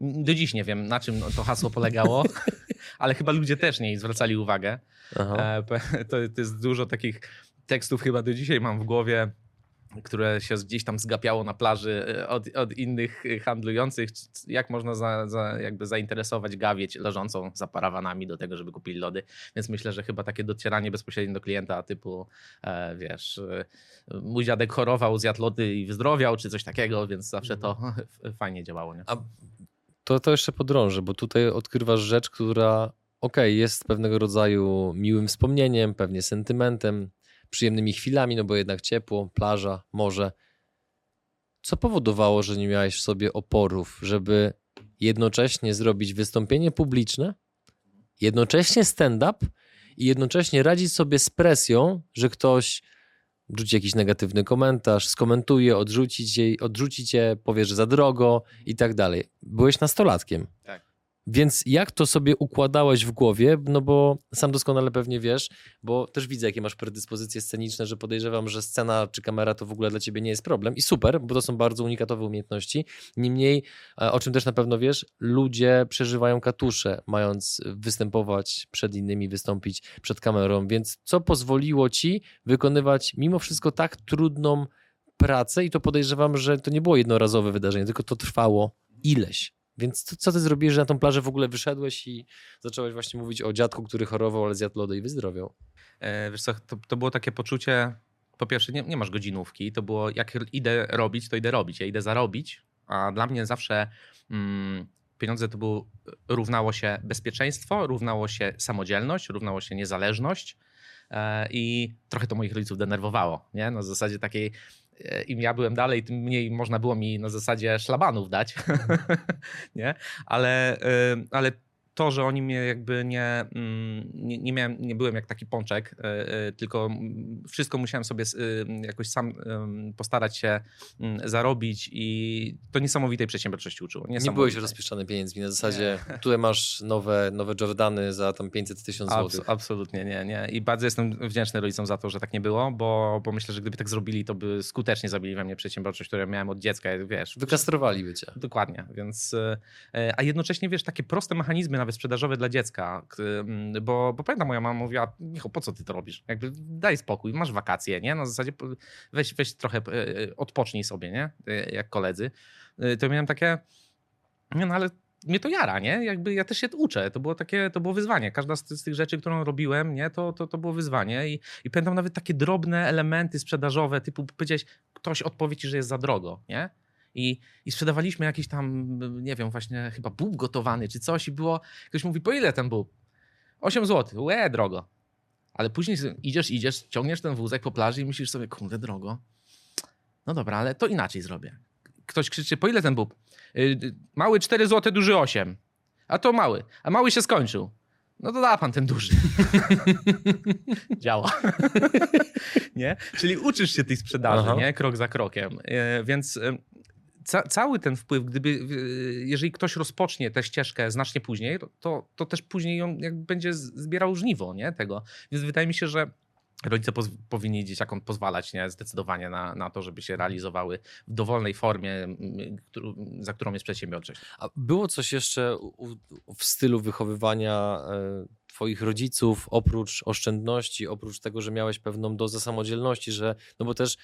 Do dziś nie wiem, na czym to hasło polegało, ale chyba ludzie też nie zwracali uwagę. E, to, to jest dużo takich tekstów chyba do dzisiaj mam w głowie które się gdzieś tam zgapiało na plaży e, od, od innych handlujących, jak można za, za, jakby zainteresować gawieć leżącą za parawanami do tego, żeby kupili lody. Więc myślę, że chyba takie docieranie bezpośrednio do klienta typu, e, wiesz, e, mój dziadek chorował, zjadł lody i wyzdrowiał, czy coś takiego, więc zawsze to mhm. fajnie działało. Nie? A to, to jeszcze podrążę, bo tutaj odkrywasz rzecz, która okej, okay, jest pewnego rodzaju miłym wspomnieniem, pewnie sentymentem, przyjemnymi chwilami, no bo jednak ciepło, plaża, morze. Co powodowało, że nie miałeś w sobie oporów, żeby jednocześnie zrobić wystąpienie publiczne, jednocześnie stand-up i jednocześnie radzić sobie z presją, że ktoś rzuci jakiś negatywny komentarz, skomentuje, odrzuci cię, odrzuci cię powie, że za drogo i tak dalej. Byłeś nastolatkiem. Tak. Więc jak to sobie układałeś w głowie? No bo sam doskonale pewnie wiesz, bo też widzę, jakie masz predyspozycje sceniczne, że podejrzewam, że scena czy kamera to w ogóle dla ciebie nie jest problem. I super, bo to są bardzo unikatowe umiejętności. Niemniej, e, o czym też na pewno wiesz, ludzie przeżywają katusze, mając występować przed innymi, wystąpić przed kamerą. Więc co pozwoliło ci wykonywać mimo wszystko tak trudną pracę? I to podejrzewam, że to nie było jednorazowe wydarzenie, tylko to trwało ileś. Więc co, co ty zrobiłeś, że na tą plażę w ogóle wyszedłeś i zacząłeś właśnie mówić o dziadku, który chorował, ale zjadł lody i wyzdrowiał? E, wiesz co, to, to było takie poczucie, po pierwsze nie, nie masz godzinówki, to było jak idę robić, to idę robić, ja idę zarobić, a dla mnie zawsze mm, pieniądze to było, równało się bezpieczeństwo, równało się samodzielność, równało się niezależność e, i trochę to moich rodziców denerwowało, nie? Na zasadzie takiej im ja byłem dalej, tym mniej można było mi na zasadzie szlabanów dać, nie? Ale, e, ale to, że oni mnie jakby nie, mm, nie, nie, miałem, nie byłem jak taki pączek, e, e, tylko wszystko musiałem sobie jakoś sam postarać się mm, zarobić i to niesamowitej przedsiębiorczości uczyło. Nie byłeś rozpieszczany pieniędzmi na zasadzie, nie. tutaj masz nowe, nowe Jordany za tam 500 tysięcy złotych. Abs absolutnie nie, nie. I bardzo jestem wdzięczny rodzicom za to, że tak nie było, bo, bo myślę, że gdyby tak zrobili, to by skutecznie zabili we mnie przedsiębiorczość, którą miałem od dziecka, wiesz. Wykastrowaliby cię. Dokładnie, więc e, a jednocześnie, wiesz, takie proste mechanizmy nawet sprzedażowe dla dziecka, mm, bo, bo pamiętam, moja mama mówiła, Michał, po co ty to robisz? Jakby daj spokój, masz wakacje, nie? Na zasadzie weź, weź trochę, e, e, odpocznij sobie, nie? E, jak koledzy. To miałem takie, no ale mnie to jara, nie? Jakby ja też się uczę. To było takie, to było wyzwanie. Każda z, z tych rzeczy, którą robiłem, nie? To, to, to było wyzwanie. I, I pamiętam nawet takie drobne elementy sprzedażowe, typu powiedziałeś, ktoś odpowie ci, że jest za drogo, nie? I, I sprzedawaliśmy jakiś tam, nie wiem, właśnie chyba bób gotowany czy coś i było, ktoś mówi, po ile ten bób? 8 zł, łe, drogo. Ale później idziesz, idziesz, ciągniesz ten wózek po plaży i myślisz sobie, kurde, drogo. No dobra, ale to inaczej zrobię. Ktoś krzyczy, po ile ten bób? Yy, mały 4 zł, duży 8. A to mały. A mały się skończył. No to da pan ten duży. Działa. nie? Czyli uczysz się tej sprzedaży, nie? Krok za krokiem. Yy, więc ca cały ten wpływ, gdyby, jeżeli ktoś rozpocznie tę ścieżkę znacznie później, to, to też później ją będzie zbierał żniwo nie, tego. Więc wydaje mi się, że rodzice powinni dzieciakom pozwalać nie, zdecydowanie na, na to, żeby się realizowały w dowolnej formie, za którą jest przedsiębiorczość. A było coś jeszcze w stylu wychowywania e, twoich rodziców, oprócz oszczędności, oprócz tego, że miałeś pewną dozę samodzielności, że, no bo też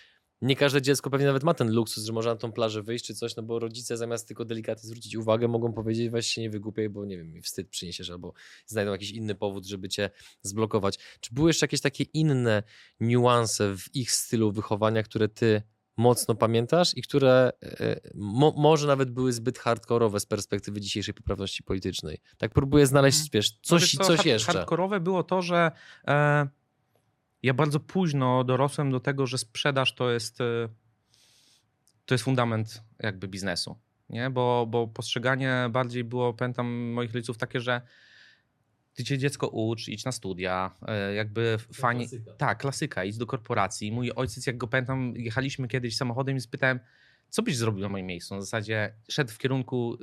nie każde dziecko pewnie nawet ma ten luksus, że może na tą plażę wyjść czy coś, no bo rodzice zamiast tylko delikatnie zwrócić uwagę, mogą powiedzieć weź się nie wygłupiaj, bo nie wiem, mi wstyd przyniesiesz albo znajdą jakiś inny powód, żeby cię zblokować. Czy były jeszcze jakieś takie inne niuanse w ich stylu wychowania, które ty mocno pamiętasz i które e, mo, może nawet były zbyt hardkorowe z perspektywy dzisiejszej poprawności politycznej. Tak próbuję znaleźć, mhm. wiesz, coś, no, coś hard, jeszcze. Hardkorowe było to, że e, ja bardzo późno dorosłem do tego, że sprzedaż to jest, e, to jest fundament jakby biznesu. Nie? Bo, bo postrzeganie bardziej było, pamiętam moich rodziców takie, że ty cię dziecko ucz, idź na studia, e, jakby fani... Klasyka. Tak, klasyka, idź do korporacji. Mój ojciec, jak go pamiętam, jechaliśmy kiedyś samochodem i spytałem, co byś zrobił na moim miejscu? Na zasadzie szedł w kierunku,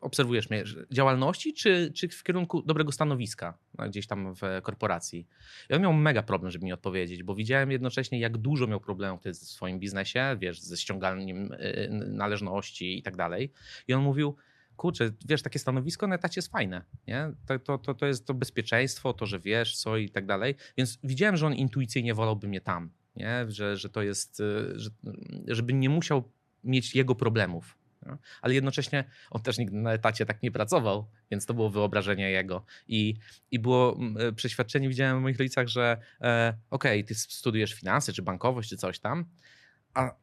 obserwujesz mnie, działalności czy, czy w kierunku dobrego stanowiska no, gdzieś tam w korporacji? I on miał mega problem, żeby mi odpowiedzieć, bo widziałem jednocześnie, jak dużo miał problemów w swoim biznesie, wiesz, ze ściąganiem y, należności i tak dalej. I on mówił, kurczę, wiesz, takie stanowisko na etacie jest fajne, nie? To, to, to, to jest to bezpieczeństwo, to, że wiesz co i tak dalej. Więc widziałem, że on intuicyjnie wolałby mnie tam, nie? Że, że to jest, y, że, żeby nie musiał mieć jego problemów, ale jednocześnie on też nigdy na etacie tak nie pracował, więc to było wyobrażenie jego. I, i było mm, e, przeświadczenie, widziałem w moich rodzicach, że e, okej, okay, ty studiujesz finanse, czy bankowość, czy coś tam, a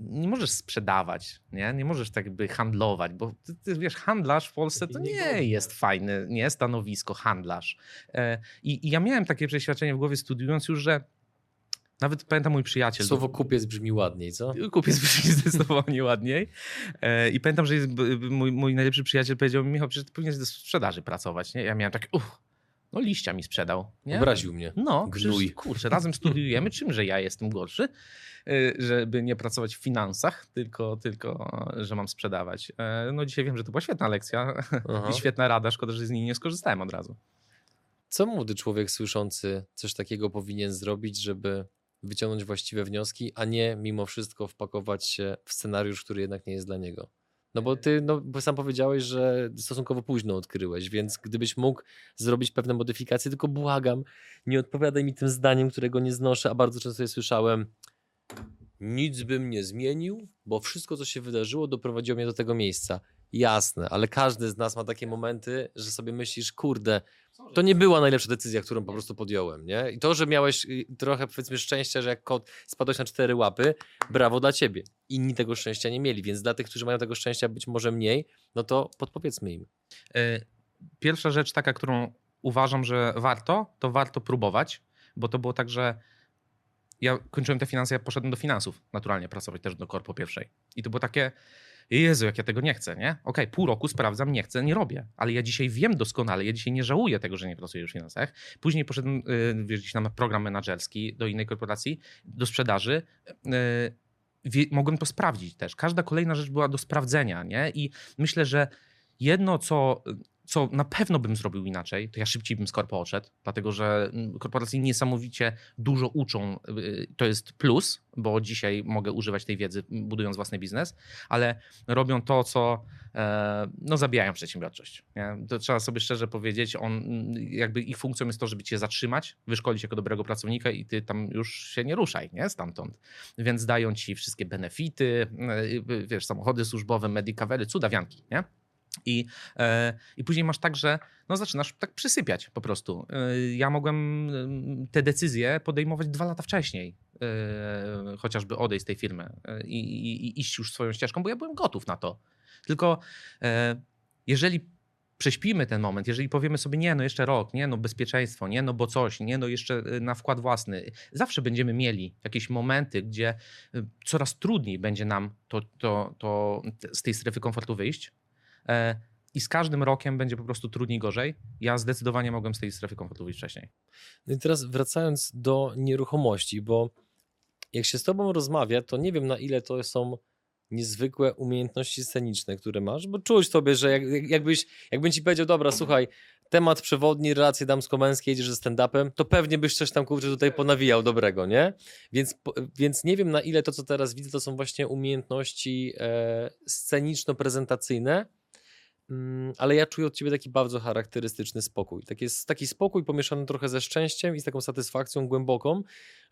nie możesz sprzedawać, nie? nie możesz tak jakby handlować, bo ty, ty wiesz, handlarz w Polsce to nie jest fajne, nie stanowisko, handlarz. E, i, I ja miałem takie przeświadczenie w głowie studiując już, że nawet pamiętam mój przyjaciel. Słowo kupiec brzmi ładniej, co? Kupiec brzmi zdecydowanie ładniej. E, I pamiętam, że mój, mój najlepszy przyjaciel powiedział mi, Michał, przecież ty powinieneś do sprzedaży pracować. Nie? Ja miałem takie, uff, no liścia mi sprzedał. Nie? Obraził mnie. No, Gnój. kurczę, razem studiujemy, czymże ja jestem gorszy. y, żeby nie pracować w finansach, tylko, tylko że mam sprzedawać. E, no dzisiaj wiem, że to była świetna lekcja Aha. i świetna rada, szkoda, że z niej nie skorzystałem od razu. Co młody człowiek słyszący coś takiego powinien zrobić, żeby wyciągnąć właściwe wnioski, a nie mimo wszystko wpakować się w scenariusz, który jednak nie jest dla niego? No bo ty no, bo sam powiedziałeś, że stosunkowo późno odkryłeś, więc gdybyś mógł zrobić pewne modyfikacje, tylko błagam, nie odpowiadaj mi tym zdaniem, którego nie znoszę, a bardzo często je słyszałem. Nic bym nie zmienił, bo wszystko, co się wydarzyło, doprowadziło mnie do tego miejsca. Jasne, ale każdy z nas ma takie momenty, że sobie myślisz, kurde, to nie była najlepsza decyzja, którą po prostu podjąłem, nie? I to, że miałeś y, trochę, powiedzmy, szczęścia, że jak kot spadłeś na cztery łapy, brawo dla ciebie. Inni tego szczęścia nie mieli, więc dla tych, którzy mają tego szczęścia być może mniej, no to podpowiedzmy im. E, Pierwsza rzecz taka, którą uważam, że warto, to warto próbować, bo to było tak, że ja kończyłem te finanse, ja poszedłem do finansów naturalnie pracować też do korpo pierwszej. I to było takie, Jezu, jak ja tego nie chcę, nie? Okej, pół roku sprawdzam, nie chcę, nie robię, ale ja dzisiaj wiem doskonale, ja dzisiaj nie żałuję tego, że nie pracuję już w finansach. Później poszedłem, y, wiesz, gdzieś na program menedżerski do innej korporacji, do sprzedaży. y, mogłem to sprawdzić też. Każda kolejna rzecz była do sprawdzenia, nie? I myślę, że jedno, co, co na pewno bym zrobił inaczej, to ja szybciej bym z korpo odszedł, dlatego że mm, korporacje niesamowicie dużo uczą. y, To jest plus, bo dzisiaj mogę używać tej wiedzy, budując własny biznes, ale robią to, co e, no, zabijają przedsiębiorczość. Nie? To trzeba sobie szczerze powiedzieć, on, jakby ich funkcją jest to, żeby cię zatrzymać, wyszkolić jako dobrego pracownika i ty tam już się nie ruszaj nie? stamtąd. Więc dają ci wszystkie benefity, e, wiesz, samochody służbowe, medicavery, cudawianki, nie? I, e, I później masz tak, że no zaczynasz tak przysypiać po prostu. E, ja mogłem te decyzje podejmować dwa lata wcześniej, e, chociażby odejść z tej firmy i, i, i iść już swoją ścieżką, bo ja byłem gotów na to. Tylko jeżeli prześpimy ten moment, jeżeli powiemy sobie nie, no jeszcze rok, nie, no bezpieczeństwo, nie, no bo coś, nie, no jeszcze na wkład własny, zawsze będziemy mieli jakieś momenty, gdzie coraz trudniej będzie nam to, to, to z tej strefy komfortu wyjść. E, I z każdym rokiem będzie po prostu trudniej, gorzej. Ja zdecydowanie mogłem z tej strefy komfortu wyjść wcześniej. No i teraz wracając do nieruchomości, bo jak się z tobą rozmawia, to nie wiem na ile to są niezwykłe umiejętności sceniczne, które masz, bo czuć tobie, że jak, jak- jakbyś, jakbym ci powiedział, dobra, słuchaj, temat przewodni, relacje damsko-męskie, jedziesz ze stand-upem, to pewnie byś coś tam, kurczę, tutaj ponawijał dobrego, nie? Więc, więc nie wiem na ile to, co teraz widzę, to są właśnie umiejętności e, sceniczno-prezentacyjne, ale ja czuję od ciebie taki bardzo charakterystyczny spokój. Taki, jest- taki spokój pomieszany trochę ze szczęściem i z taką satysfakcją głęboką,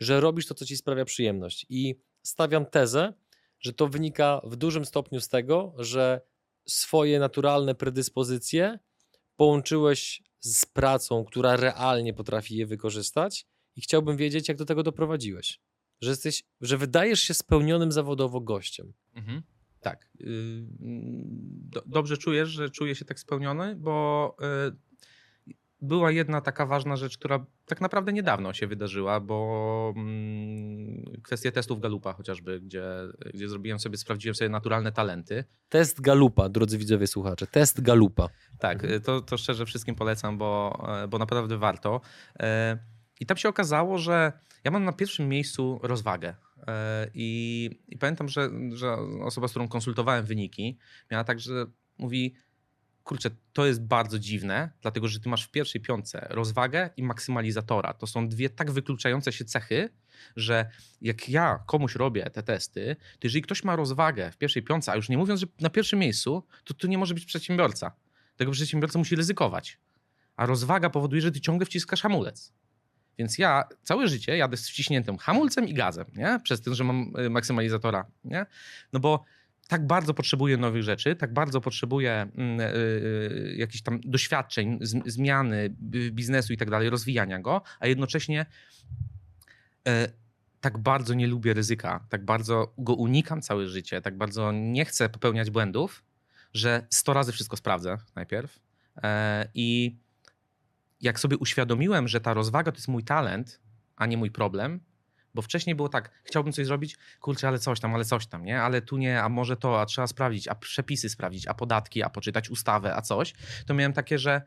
że robisz to, co ci sprawia przyjemność. I stawiam tezę, że to wynika w dużym stopniu z tego, że swoje naturalne predyspozycje połączyłeś z pracą, która realnie potrafi je wykorzystać i chciałbym wiedzieć, jak do tego doprowadziłeś. Że, jesteś, że wydajesz się spełnionym zawodowo gościem. Tak. Yy, do, dobrze czujesz, że czuję się tak spełniony, bo yy, była jedna taka ważna rzecz, która tak naprawdę niedawno się wydarzyła, bo mm, kwestia testów Galupa chociażby, gdzie, gdzie zrobiłem sobie, sprawdziłem sobie naturalne talenty. Test Galupa, drodzy widzowie, słuchacze. Test Galupa. Tak, Mhm. to, to szczerze wszystkim polecam, bo, bo naprawdę warto. I tam się okazało, że ja mam na pierwszym miejscu rozwagę. E, I, i pamiętam, że, że osoba, z którą konsultowałem wyniki, miała tak, że mówi: Kurczę, to jest bardzo dziwne, dlatego że ty masz w pierwszej piątce rozwagę i maksymalizatora. To są dwie tak wykluczające się cechy, że jak ja komuś robię te testy, to jeżeli ktoś ma rozwagę w pierwszej piątce, a już nie mówiąc, że na pierwszym miejscu, to to nie może być przedsiębiorca. Tego przedsiębiorca musi ryzykować. A rozwaga powoduje, że ty ciągle wciskasz hamulec. Więc ja całe życie jadę z wciśniętym hamulcem i gazem, nie? Przez to, że mam y, maksymalizatora, nie? No bo tak bardzo potrzebuję nowych rzeczy, tak bardzo potrzebuję mm, y, y, jakichś tam doświadczeń, zmiany biznesu i tak dalej, rozwijania go, a jednocześnie e, tak bardzo nie lubię ryzyka, tak bardzo go unikam całe życie, tak bardzo nie chcę popełniać błędów, że 100 razy wszystko sprawdzę najpierw. E, I jak sobie uświadomiłem, że ta rozwaga to jest mój talent, a nie mój problem, bo wcześniej było tak, chciałbym coś zrobić, kurczę, ale coś tam, ale coś tam, nie? Ale tu nie, a może to, a trzeba sprawdzić, a przepisy sprawdzić, a podatki, a poczytać ustawę, a coś, to miałem takie, że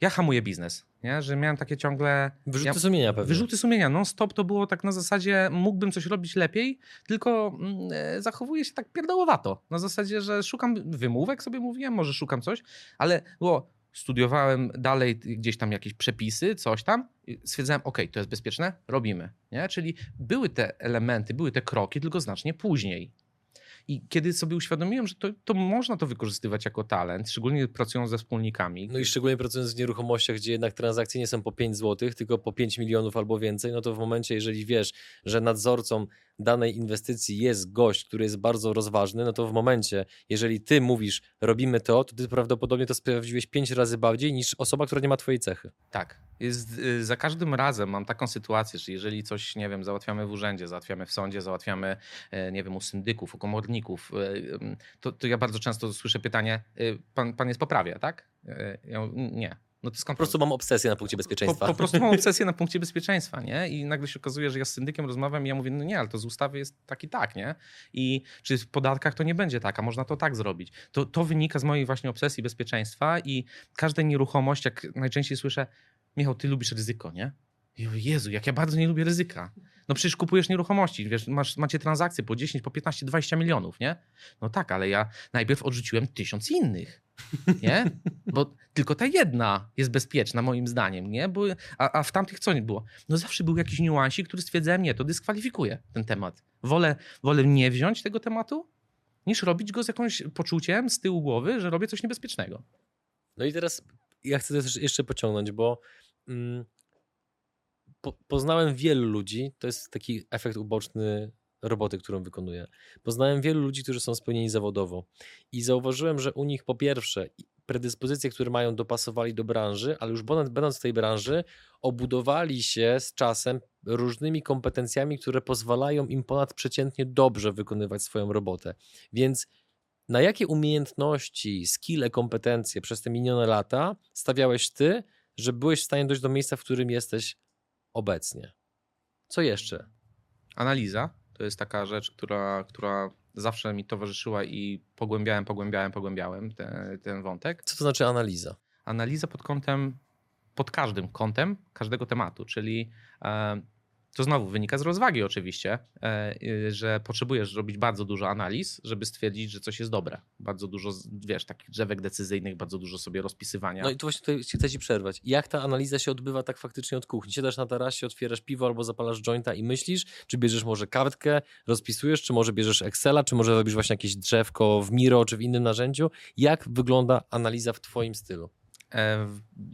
ja hamuję biznes, nie? że miałem takie ciągle... Wyrzuty ja, sumienia pewnie. Wyrzuty sumienia, non stop to było tak na zasadzie mógłbym coś robić lepiej, tylko mm, e, zachowuję się tak pierdołowato. Na zasadzie, że szukam wymówek, sobie mówiłem, może szukam coś, ale było, studiowałem dalej gdzieś tam jakieś przepisy, coś tam, stwierdzałem, ok, to jest bezpieczne, robimy. Nie? Czyli były te elementy, były te kroki, tylko znacznie później. I kiedy sobie uświadomiłem, że to, to można to wykorzystywać jako talent, szczególnie pracując ze wspólnikami. No i szczególnie pracując w nieruchomościach, gdzie jednak transakcje nie są po 5 zł, tylko po 5 milionów albo więcej, no to w momencie, jeżeli wiesz, że nadzorcą danej inwestycji jest gość, który jest bardzo rozważny, no to w momencie, jeżeli ty mówisz, robimy to, to ty prawdopodobnie to sprawdziłeś 5 razy bardziej niż osoba, która nie ma twojej cechy. Tak. Jest, y, za każdym razem mam taką sytuację, że jeżeli coś, nie wiem, załatwiamy w urzędzie, załatwiamy w sądzie, załatwiamy, e, nie wiem, u syndyków, u komorników, e, to, to ja bardzo często słyszę pytanie, e, pan, pan jest poprawia, tak? Ja mówię, nie. No to skąd po prostu mam obsesję na punkcie bezpieczeństwa. Po, po, prostu mam obsesję na punkcie bezpieczeństwa, nie? I nagle się okazuje, że ja z syndykiem rozmawiam i ja mówię, no nie, ale to z ustawy jest tak i tak, nie? I czy w podatkach to nie będzie tak, a można to tak zrobić. To, to wynika z mojej właśnie obsesji bezpieczeństwa i każda nieruchomość, jak najczęściej słyszę, Michał, ty lubisz ryzyko, nie? I mówię, Jezu, jak ja bardzo nie lubię ryzyka. No przecież kupujesz nieruchomości, wiesz, masz, macie transakcje po 10, po 15, 20 milionów, nie? No tak, ale ja najpierw odrzuciłem tysiąc innych, nie? Bo tylko ta jedna jest bezpieczna moim zdaniem, nie? Bo, a, a w tamtych co nie było? No zawsze był jakiś niuansik, który stwierdzałem, nie, to dyskwalifikuje ten temat. Wolę, wolę nie wziąć tego tematu, niż robić go z jakimś poczuciem z tyłu głowy, że robię coś niebezpiecznego. No i teraz ja chcę też jeszcze pociągnąć, bo mm, po, poznałem wielu ludzi, to jest taki efekt uboczny roboty, którą wykonuję. Poznałem wielu ludzi, którzy są spełnieni zawodowo i zauważyłem, że u nich po pierwsze predyspozycje, które mają dopasowali do branży, ale już będąc w tej branży, obudowali się z czasem różnymi kompetencjami, które pozwalają im ponadprzeciętnie dobrze wykonywać swoją robotę. Więc na jakie umiejętności, skille, kompetencje przez te minione lata stawiałeś ty, że byłeś w stanie dojść do miejsca, w którym jesteś obecnie? Co jeszcze? Analiza to jest taka rzecz, która, która zawsze mi towarzyszyła i pogłębiałem, pogłębiałem, pogłębiałem te, ten wątek. Co to znaczy analiza? Analiza pod kątem, pod każdym kątem każdego tematu, czyli e, to znowu wynika z rozwagi oczywiście, e, że potrzebujesz robić bardzo dużo analiz, żeby stwierdzić, że coś jest dobre. Bardzo dużo, wiesz, takich drzewek decyzyjnych, bardzo dużo sobie rozpisywania. No i tu właśnie tutaj chcę ci przerwać. Jak ta analiza się odbywa tak faktycznie od kuchni? Siadasz na tarasie, otwierasz piwo albo zapalasz jointa i myślisz, czy bierzesz może kartkę, rozpisujesz, czy może bierzesz Excela, czy może robisz właśnie jakieś drzewko w Miro, czy w innym narzędziu? Jak wygląda analiza w twoim stylu? E,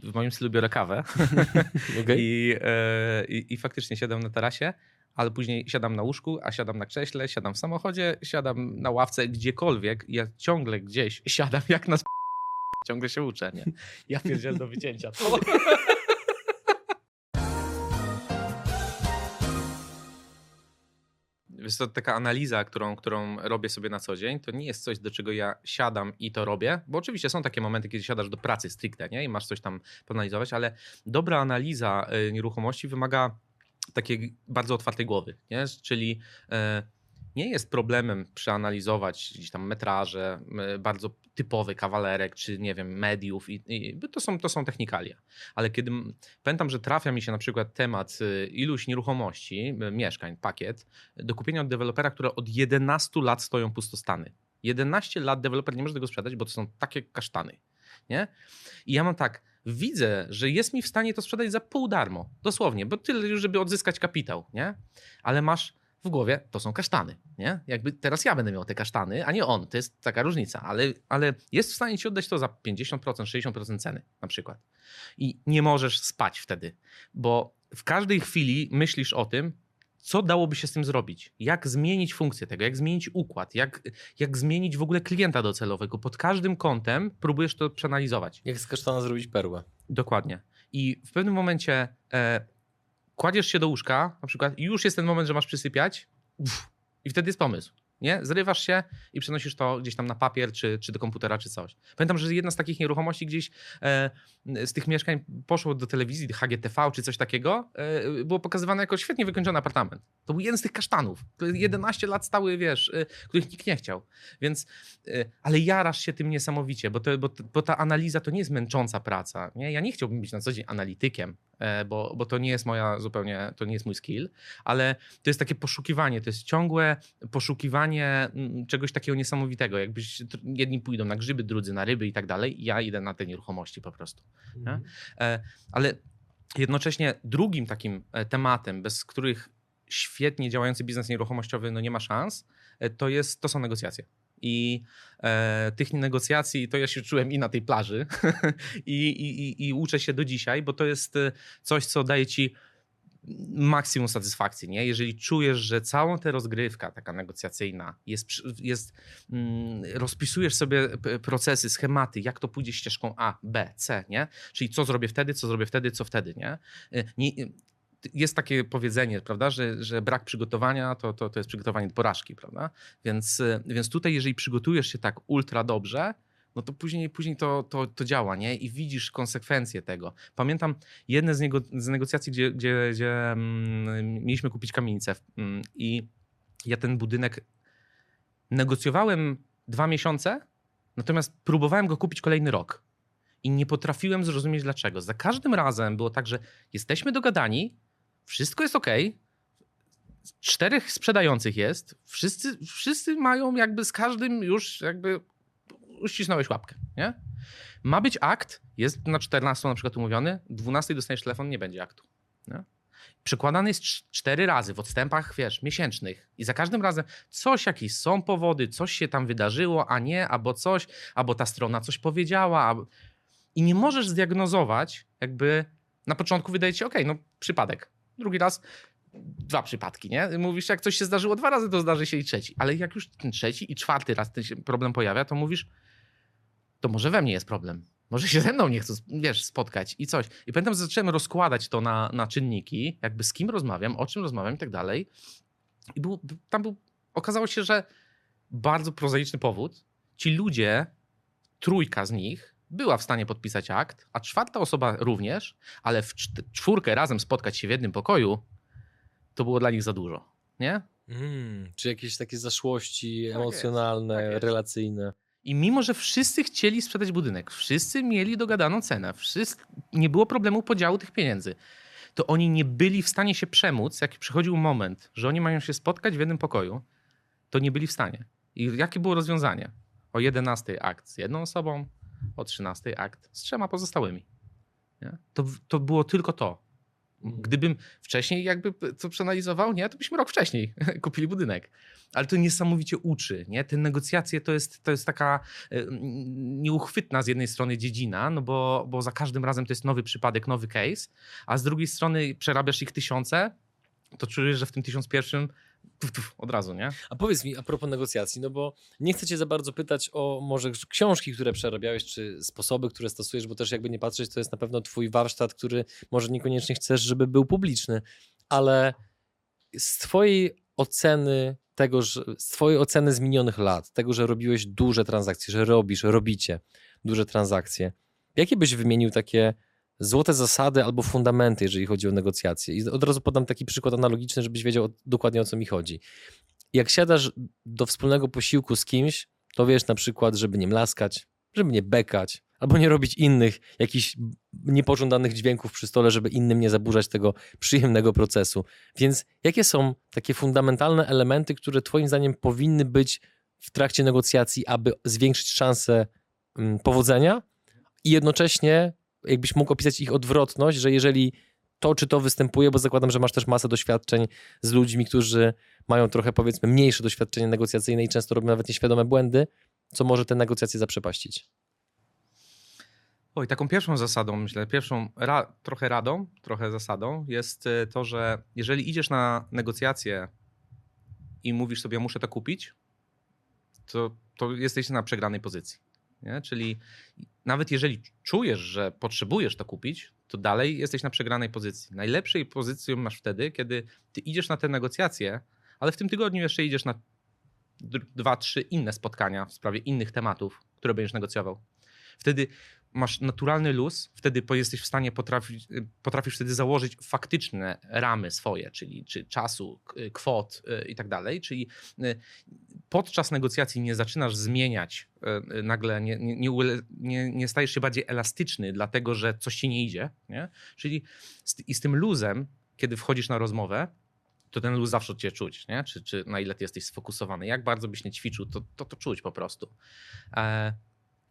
w moim stylu biorę kawę okay. I, e, i, I, faktycznie siadam na tarasie, ale później siadam na łóżku, a siadam na krześle, siadam w samochodzie, siadam na ławce, gdziekolwiek. Ja ciągle gdzieś siadam jak na sp... Ciągle się uczę, nie? Ja pierdziel do wycięcia. Wiesz to taka analiza, którą, którą robię sobie na co dzień, to nie jest coś, do czego ja siadam i to robię, bo oczywiście są takie momenty, kiedy siadasz do pracy stricte nie? i masz coś tam poanalizować, ale dobra analiza y, nieruchomości wymaga takiej bardzo otwartej głowy, nie? czyli e, nie jest problemem przeanalizować gdzieś tam metraże, bardzo typowy kawalerek, czy nie wiem, mediów, i, i, to, są, to są technikalia. Ale kiedy pamiętam, że trafia mi się na przykład temat y, iluś nieruchomości, mieszkań, pakiet, do kupienia od dewelopera, które od 11 lat stoją pustostany. 11 lat deweloper nie może tego sprzedać, bo to są takie kasztany. Nie? I ja mam tak, widzę, że jest mi w stanie to sprzedać za pół darmo, dosłownie, bo tyle już, żeby odzyskać kapitał, nie? Ale masz w głowie, to są kasztany, nie? Jakby teraz ja będę miał te kasztany, a nie on, to jest taka różnica, ale, ale jest w stanie ci oddać to za 50%, 60% ceny na przykład. I nie możesz spać wtedy, bo w każdej chwili myślisz o tym, co dałoby się z tym zrobić? Jak zmienić funkcję tego, jak zmienić układ, jak, jak zmienić w ogóle klienta docelowego? Pod każdym kątem próbujesz to przeanalizować. Jak z kasztana zrobić perłę. Dokładnie. I w pewnym momencie e, kładziesz się do łóżka, na przykład, i już jest ten moment, że masz przysypiać, uff, i wtedy jest pomysł. nie? Zrywasz się i przenosisz to gdzieś tam na papier, czy, czy do komputera, czy coś. Pamiętam, że jedna z takich nieruchomości gdzieś e, z tych mieszkań poszło do telewizji, do HGTV, czy coś takiego, e, było pokazywane jako świetnie wykończony apartament. To był jeden z tych kasztanów, które 11 lat stały, wiesz, e, których nikt nie chciał. Więc, e, ale jarasz się tym niesamowicie, bo, to, bo, bo ta analiza to nie jest męcząca praca, nie? Ja nie chciałbym być na co dzień analitykiem, bo, bo to nie jest moja zupełnie, to nie jest mój skill, ale to jest takie poszukiwanie, to jest ciągłe poszukiwanie mm, czegoś takiego niesamowitego. Jakbyś jedni pójdą na grzyby, drudzy na ryby i tak dalej. Ja idę na te nieruchomości po prostu. Mhm. Ale jednocześnie drugim takim e, tematem, bez których świetnie działający biznes nieruchomościowy no nie ma szans, e, to, jest, to są negocjacje. I e, tych negocjacji to ja się czułem i na tej plaży, I, i, i uczę się do dzisiaj, bo to jest coś, co daje ci maksimum satysfakcji, nie? Jeżeli czujesz, że całą tę rozgrywka taka negocjacyjna jest, jest mm, rozpisujesz sobie procesy, schematy, jak to pójdzie ścieżką A, B, C, nie? Czyli co zrobię wtedy, co zrobię wtedy, co wtedy, nie? Y, nie jest takie powiedzenie, prawda, że, że brak przygotowania to, to, to jest przygotowanie do porażki, prawda? Więc, więc tutaj, jeżeli przygotujesz się tak ultra dobrze, no to później, później to, to, to działa, nie? I widzisz konsekwencje tego. Pamiętam jedne z, niego, z negocjacji, gdzie, gdzie, gdzie mm, mieliśmy kupić kamienicę mm, i ja ten budynek negocjowałem dwa miesiące, natomiast próbowałem go kupić kolejny rok. I nie potrafiłem zrozumieć dlaczego. Za każdym razem było tak, że jesteśmy dogadani, wszystko jest ok, czterech sprzedających jest, wszyscy, wszyscy mają jakby z każdym już jakby uścisnąłeś łapkę, nie? Ma być akt, jest na 14 na przykład umówiony, 12 dostaniesz telefon, nie będzie aktu. Nie? Przykładany jest cztery razy w odstępach, wiesz, miesięcznych. I za każdym razem coś, jakieś są powody, coś się tam wydarzyło, a nie, albo coś, albo ta strona coś powiedziała. I nie możesz zdiagnozować, jakby na początku wydaje ci, ok, no przypadek. Drugi raz dwa przypadki, nie? Mówisz, jak coś się zdarzyło dwa razy, to zdarzy się i trzeci. Ale jak już ten trzeci i czwarty raz ten problem pojawia, to mówisz, to może we mnie jest problem. Może się ze mną nie chcą, wiesz, spotkać i coś. I pamiętam, że zacząłem rozkładać to na, na czynniki, jakby z kim rozmawiam, o czym rozmawiam i tak dalej. I był, tam był, okazało się, że bardzo prozaiczny powód. Ci ludzie, trójka z nich, była w stanie podpisać akt, a czwarta osoba również, ale w czwórkę razem spotkać się w jednym pokoju, to było dla nich za dużo, nie? Mm, czy jakieś takie zaszłości tak emocjonalne, jest, tak relacyjne. I mimo, że wszyscy chcieli sprzedać budynek, wszyscy mieli dogadaną cenę, wszyscy, nie było problemu podziału tych pieniędzy, to oni nie byli w stanie się przemóc, jak przychodził moment, że oni mają się spotkać w jednym pokoju, to nie byli w stanie. I jakie było rozwiązanie? O 11 akt z jedną osobą, o 13 akt z trzema pozostałymi. Nie? To, to było tylko to. Mhm. Gdybym wcześniej jakby to przeanalizował, nie, to byśmy rok wcześniej kupili budynek. Ale to niesamowicie uczy, nie? Te negocjacje to jest, to jest taka e, nieuchwytna z jednej strony dziedzina, no bo, bo za każdym razem to jest nowy przypadek, nowy case, a z drugiej strony przerabiasz ich tysiące, to czujesz, że w tym tysiąc pierwszym tuf, tuf, od razu, nie? A powiedz mi a propos negocjacji, no bo nie chcę cię za bardzo pytać o może książki, które przerabiałeś, czy sposoby, które stosujesz, bo też jakby nie patrzeć, to jest na pewno twój warsztat, który może niekoniecznie chcesz, żeby był publiczny, ale z twojej oceny tego, że, z twojej oceny z minionych lat, tego, że robiłeś duże transakcje, że robisz, robicie duże transakcje, jakie byś wymienił takie złote zasady albo fundamenty, jeżeli chodzi o negocjacje. I od razu podam taki przykład analogiczny, żebyś wiedział dokładnie o co mi chodzi. Jak siadasz do wspólnego posiłku z kimś, to wiesz na przykład, żeby nie mlaskać, żeby nie bekać, albo nie robić innych jakichś niepożądanych dźwięków przy stole, żeby innym nie zaburzać tego przyjemnego procesu. Więc jakie są takie fundamentalne elementy, które Twoim zdaniem powinny być w trakcie negocjacji, aby zwiększyć szanse mm, powodzenia i jednocześnie jakbyś mógł opisać ich odwrotność, że jeżeli to czy to występuje, bo zakładam, że masz też masę doświadczeń z ludźmi, którzy mają trochę powiedzmy mniejsze doświadczenie negocjacyjne i często robią nawet nieświadome błędy, co może te negocjacje zaprzepaścić. Oj, taką pierwszą zasadą, myślę, pierwszą ra trochę radą, trochę zasadą jest e, to, że jeżeli idziesz na negocjacje i mówisz sobie, muszę to kupić, to, to jesteś na przegranej pozycji. Nie? Czyli nawet jeżeli czujesz, że potrzebujesz to kupić, to dalej jesteś na przegranej pozycji. Najlepszej pozycję masz wtedy, kiedy ty idziesz na te negocjacje, ale w tym tygodniu jeszcze idziesz na dwa, trzy inne spotkania w sprawie innych tematów, które będziesz negocjował. Wtedy masz naturalny luz, wtedy jesteś w stanie potrafić, potrafisz wtedy założyć faktyczne ramy swoje, czyli czy czasu, kwot y, i tak dalej. Czyli y, podczas negocjacji nie zaczynasz zmieniać y, nagle, nie, nie, nie, nie stajesz się bardziej elastyczny, dlatego że coś ci nie idzie. Nie? Czyli z, i z tym luzem, kiedy wchodzisz na rozmowę, to ten luz zawsze cię czuć, nie? Czy, czy na ile ty jesteś sfokusowany. Jak bardzo byś nie ćwiczył, to to, to czuć po prostu. E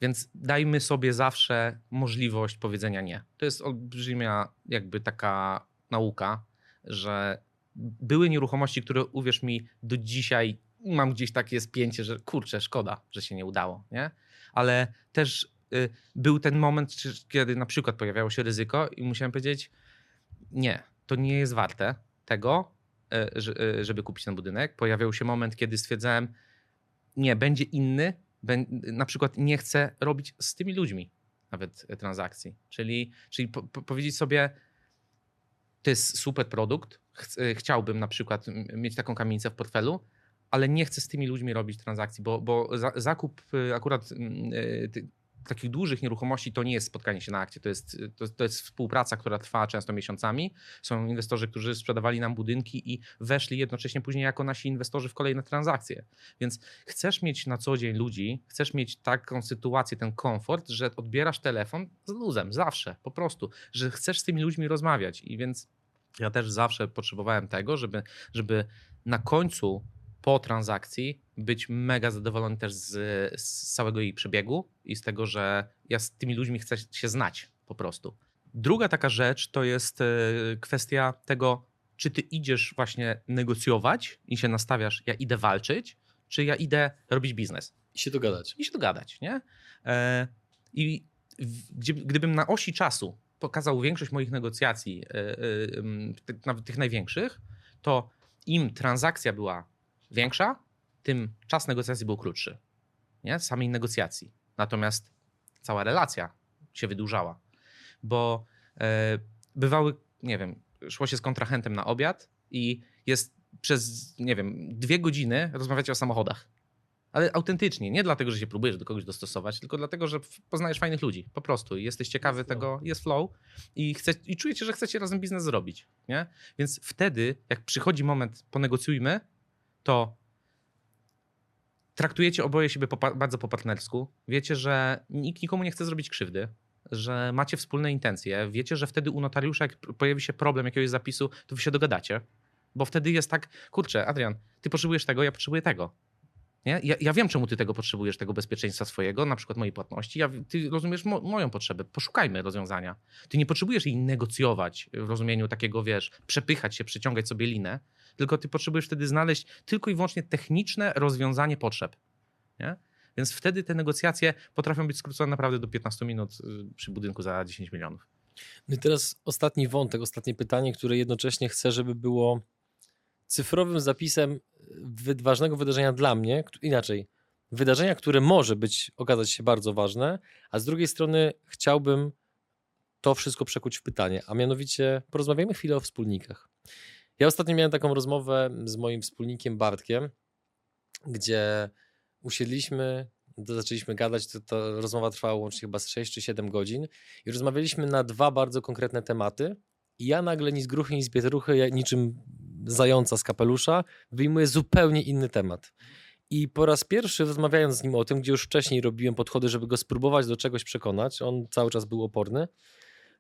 więc dajmy sobie zawsze możliwość powiedzenia nie. To jest olbrzymia jakby taka nauka, że były nieruchomości, które uwierz mi do dzisiaj mam gdzieś takie spięcie, że kurczę, szkoda, że się nie udało, nie? Ale też y, był ten moment, kiedy na przykład pojawiało się ryzyko i musiałem powiedzieć nie, to nie jest warte tego, y, y, żeby kupić ten budynek. Pojawiał się moment, kiedy stwierdzałem nie, będzie inny, na przykład nie chcę robić z tymi ludźmi nawet transakcji. Czyli, czyli po, po powiedzieć sobie, to jest super produkt, ch chciałbym na przykład mieć taką kamienicę w portfelu, ale nie chcę z tymi ludźmi robić transakcji, bo, bo za, zakup y, akurat y, takich dużych nieruchomości to nie jest spotkanie się na akcie, to jest, to, to, jest współpraca, która trwa często miesiącami. Są inwestorzy, którzy sprzedawali nam budynki i weszli jednocześnie później jako nasi inwestorzy w kolejne transakcje. Więc chcesz mieć na co dzień ludzi, chcesz mieć taką sytuację, ten komfort, że odbierasz telefon z luzem, zawsze, po prostu, że chcesz z tymi ludźmi rozmawiać i więc ja też zawsze potrzebowałem tego, żeby, żeby na końcu po transakcji być mega zadowolony też z, z, całego jej przebiegu i z tego, że ja z tymi ludźmi chcę się znać po prostu. Druga taka rzecz to jest e, kwestia tego, czy ty idziesz właśnie negocjować i się nastawiasz, ja idę walczyć, czy ja idę robić biznes. I się dogadać. I się dogadać, nie? E, I gdybym na osi czasu pokazał większość moich negocjacji, e, nawet tych największych, to im transakcja była większa, tym czas negocjacji był krótszy. Nie? Samej negocjacji. Natomiast cała relacja się wydłużała, bo e, bywały, nie wiem, szło się z kontrahentem na obiad i jest przez, nie wiem, dwie godziny rozmawiacie o samochodach. Ale autentycznie, nie dlatego, że się próbujesz do kogoś dostosować, tylko dlatego, że poznajesz fajnych ludzi. Po prostu jesteś ciekawy jest tego, flow. jest flow i, chce, i czujecie, że chcecie razem biznes zrobić. Nie? Więc wtedy, jak przychodzi moment, ponegocjujmy, to traktujecie oboje siebie po, bardzo po partnersku. Wiecie, że nikt nikomu nie chce zrobić krzywdy, że macie wspólne intencje. Wiecie, że wtedy u notariusza, jak pojawi się problem jakiegoś zapisu, to wy się dogadacie. Bo wtedy jest tak, kurczę, Adrian, ty potrzebujesz tego, ja potrzebuję tego. Nie? Ja, ja wiem, czemu ty tego potrzebujesz, tego bezpieczeństwa swojego, na przykład mojej płatności. Ja, ty rozumiesz mo moją potrzebę. Poszukajmy rozwiązania. Ty nie potrzebujesz jej negocjować w rozumieniu takiego, wiesz, przepychać się, przyciągać sobie linę, tylko ty potrzebujesz wtedy znaleźć tylko i wyłącznie techniczne rozwiązanie potrzeb. Nie? Więc wtedy te negocjacje potrafią być skrócone naprawdę do 15 minut y, przy budynku za 10 milionów. No i teraz ostatni wątek, ostatnie pytanie, które jednocześnie chcę, żeby było cyfrowym zapisem ważnego wydarzenia dla mnie, inaczej, wydarzenia, które może być, okazać się bardzo ważne, a z drugiej strony chciałbym to wszystko przekuć w pytanie, a mianowicie porozmawiajmy chwilę o wspólnikach. Ja ostatnio miałem taką rozmowę z moim wspólnikiem Bartkiem, gdzie usiedliśmy, zaczęliśmy gadać, to, rozmowa trwała łącznie chyba z 6 czy 7 godzin i rozmawialiśmy na dwa bardzo konkretne tematy i ja nagle ni z gruchy, ni z niczym zająca z kapelusza, wyjmuję zupełnie inny temat. I po raz pierwszy rozmawiając z nim o tym, gdzie już wcześniej robiłem podchody, żeby go spróbować do czegoś przekonać, on cały czas był oporny,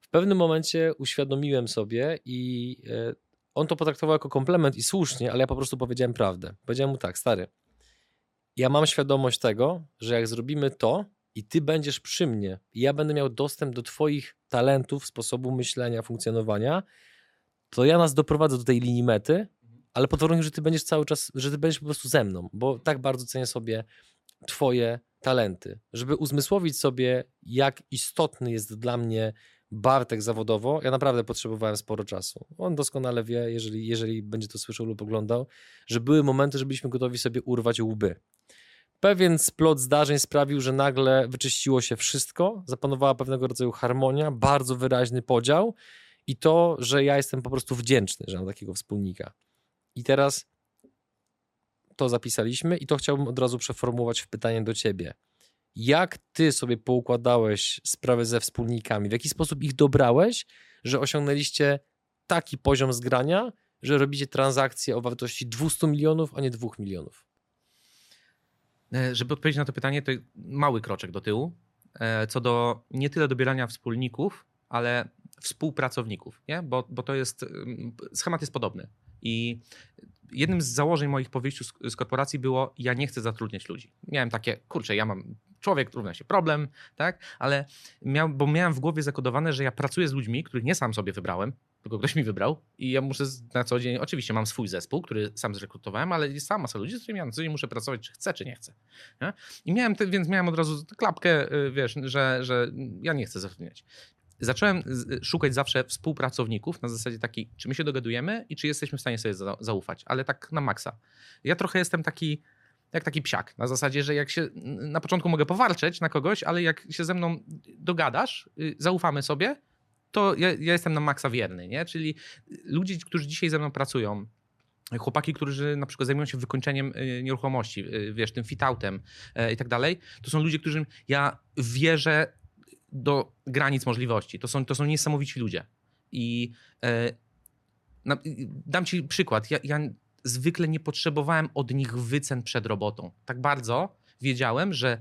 w pewnym momencie uświadomiłem sobie i e, on to potraktował jako komplement i słusznie, ale ja po prostu powiedziałem prawdę. Powiedziałem mu tak, stary, ja mam świadomość tego, że jak zrobimy to i ty będziesz przy mnie i ja będę miał dostęp do twoich talentów, sposobu myślenia, funkcjonowania, to ja nas doprowadzę do tej linii mety, ale pod warunkiem, że ty będziesz cały czas, że ty będziesz po prostu ze mną, bo tak bardzo cenię sobie twoje talenty, żeby uzmysłowić sobie, jak istotny jest dla mnie Bartek zawodowo, ja naprawdę potrzebowałem sporo czasu. On doskonale wie, jeżeli, jeżeli będzie to słyszał lub oglądał, że były momenty, że byliśmy gotowi sobie urwać łby. Pewien splot zdarzeń sprawił, że nagle wyczyściło się wszystko, zapanowała pewnego rodzaju harmonia, bardzo wyraźny podział i to, że ja jestem po prostu wdzięczny, że mam takiego wspólnika. I teraz to zapisaliśmy i to chciałbym od razu przeformułować w pytanie do ciebie. Jak ty sobie poukładałeś sprawy ze wspólnikami? W jaki sposób ich dobrałeś, że osiągnęliście taki poziom zgrania, że robicie transakcje o wartości 200 milionów, a nie 2 milionów? E, żeby odpowiedzieć na to pytanie, to mały kroczek do tyłu. E, co do nie tyle dobierania wspólników, ale współpracowników, nie? Bo, bo to jest, schemat jest podobny. I jednym z założeń moich po wyjściu z, z, korporacji było, ja nie chcę zatrudniać ludzi. Miałem takie, kurczę, ja mam człowiek, równa się problem, tak? Ale miał, bo miałem w głowie zakodowane, że ja pracuję z ludźmi, których nie sam sobie wybrałem, tylko ktoś mi wybrał i ja muszę na co dzień, oczywiście mam swój zespół, który sam zrekrutowałem, ale jest sama masa ludzi, z którymi ja na co dzień muszę pracować, czy chcę, czy nie chcę. Nie? I miałem, te, więc miałem od razu klapkę, y, wiesz, że, że ja nie chcę zatrudniać zacząłem szukać zawsze współpracowników na zasadzie takiej, czy my się dogadujemy i czy jesteśmy w stanie sobie zaufać, ale tak na maksa. Ja trochę jestem taki, jak taki psiak, na zasadzie, że jak się na początku mogę powarczeć na kogoś, ale jak się ze mną dogadasz, y, zaufamy sobie, to ja, ja jestem na maksa wierny, nie? Czyli ludzie, którzy dzisiaj ze mną pracują, chłopaki, którzy na przykład zajmują się wykończeniem y, nieruchomości, y, wiesz, tym fit-outem i tak dalej, to są ludzie, którym ja wierzę do granic możliwości. To są, to są niesamowici ludzie. I e, na, dam ci przykład. Ja, ja zwykle nie potrzebowałem od nich wycen przed robotą. Tak bardzo wiedziałem, że